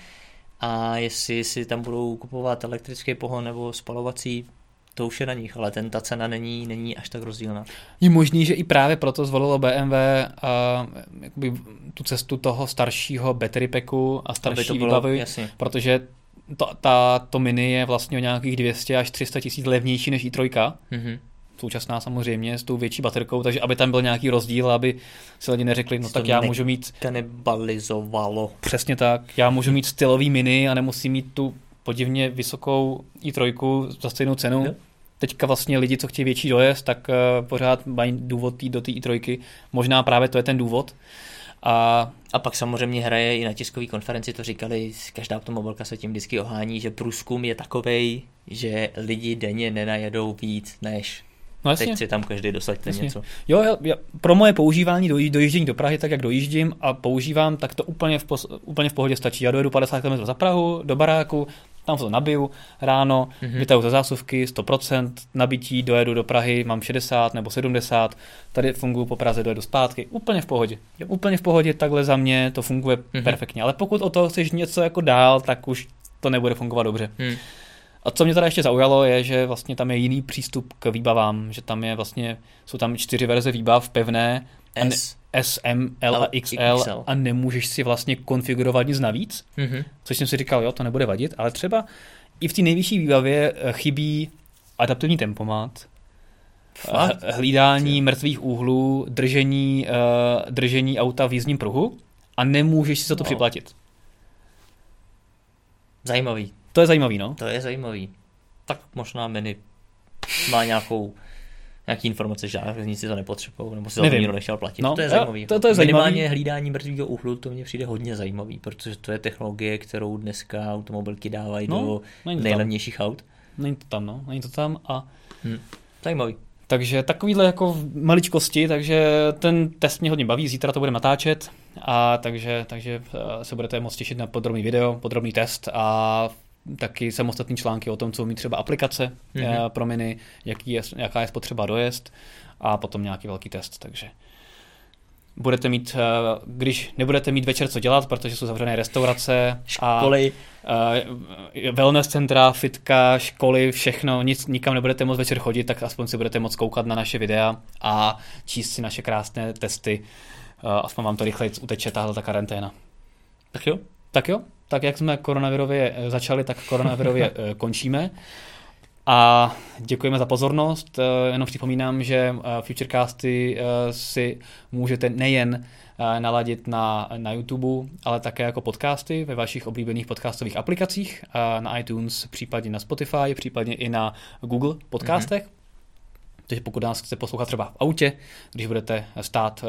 A jestli si tam budou kupovat elektrický pohon nebo spalovací, to už je na nich, ale ten, ta cena není, není až tak rozdílná. Je možný, že i právě proto zvolilo BMW a, jakoby, tu cestu toho staršího battery packu a starší to bylo, výbavy, jasně. protože to, ta, to mini je vlastně o nějakých 200 až 300 tisíc levnější než i3. Mm-hmm. Současná samozřejmě s tou větší baterkou, takže aby tam byl nějaký rozdíl, aby si lidi neřekli, no tak já můžu mít... Kanibalizovalo. Přesně tak, já můžu mít stylový mini a nemusím mít tu podivně vysokou i3 za stejnou cenu. Jo. Teďka vlastně lidi, co chtějí větší dojezd, tak uh, pořád mají důvod tý, do té i3. Možná právě to je ten důvod. A, a pak samozřejmě hraje i na tiskové konferenci, to říkali, každá automobilka se tím vždycky ohání, že průzkum je takovej, že lidi denně nenajedou víc než No jasně. Teď si tam každý dosaďte něco. Jo, já, já, pro moje používání do, dojíždění do Prahy, tak jak dojíždím a používám, tak to úplně v, pos, úplně v pohodě stačí. Já dojedu 50 km za Prahu, do baráku, tam to nabiju ráno, mm-hmm. vytahu ze zásuvky, 100% nabití, dojedu do Prahy, mám 60 nebo 70, tady funguji po Praze, dojedu zpátky, úplně v pohodě. Jo, úplně v pohodě, takhle za mě to funguje mm-hmm. perfektně, ale pokud o to chceš něco jako dál, tak už to nebude fungovat dobře. Mm. A co mě teda ještě zaujalo, je, že vlastně tam je jiný přístup k výbavám, že tam je vlastně, jsou tam čtyři verze výbav pevné, S. S, M, L a XL, XL a nemůžeš si vlastně konfigurovat nic navíc, mm-hmm. což jsem si říkal, jo, to nebude vadit, ale třeba i v té nejvyšší výbavě eh, chybí adaptivní tempomat, Fakt? Eh, hlídání mrtvých úhlů, držení, uh, držení auta v jízdním pruhu a nemůžeš si za to no. připlatit. Zajímavý. To je zajímavý, no. To je zajímavý. Tak možná mini má nějakou nějaký informace, že zákazníci to nepotřebují, nebo si to nikdo nechtěl platit. No, to je zajímavý. To, to je Minimálně zajímavý. hlídání mrtvého úhlu, to mně přijde hodně zajímavý, protože to je technologie, kterou dneska automobilky dávají no, do nejlevnějších tam. aut. Není to tam, no, není to tam a... Hmm. Zajímavý. Takže takovýhle jako maličkosti, takže ten test mě hodně baví, zítra to budeme natáčet, a takže, takže eh, se budete moct těšit na podrobný video, podrobný test a taky samostatný články o tom, co umí třeba aplikace mm-hmm. pro mini, jaký je, jaká je spotřeba dojezd a potom nějaký velký test, takže budete mít, eh, když nebudete mít večer co dělat, protože jsou zavřené restaurace, školy, a eh, wellness centra, fitka, školy, všechno, nic, nikam nebudete moc večer chodit, tak aspoň si budete moc koukat na naše videa a číst si naše krásné testy. Aspoň vám to rychleji uteče tahle ta karanténa. Tak jo. Tak jo tak jak jsme koronavirově eh, začali, tak koronavirově eh, končíme. A děkujeme za pozornost. Eh, jenom připomínám, že Futurecasty si můžete nejen naladit na, na YouTube, ale také jako podcasty ve vašich oblíbených podcastových aplikacích, na iTunes, případně na Spotify, případně i na Google podcastech. Mm-hmm. Takže pokud nás chcete poslouchat třeba v autě, když budete stát eh,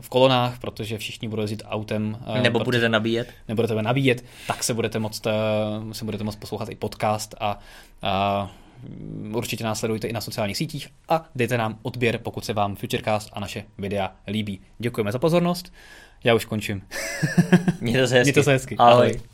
v kolonách, protože všichni budou jezdit autem. Eh, nebo protože, budete nabíjet. Nebo budete nabíjet, tak se budete moct, eh, se budete moct poslouchat i podcast a, a určitě nás sledujte i na sociálních sítích a dejte nám odběr, pokud se vám Futurecast a naše videa líbí. Děkujeme za pozornost. Já už končím. Mějte se hezky. Mějte se hezky. Ahoj. Ahoj.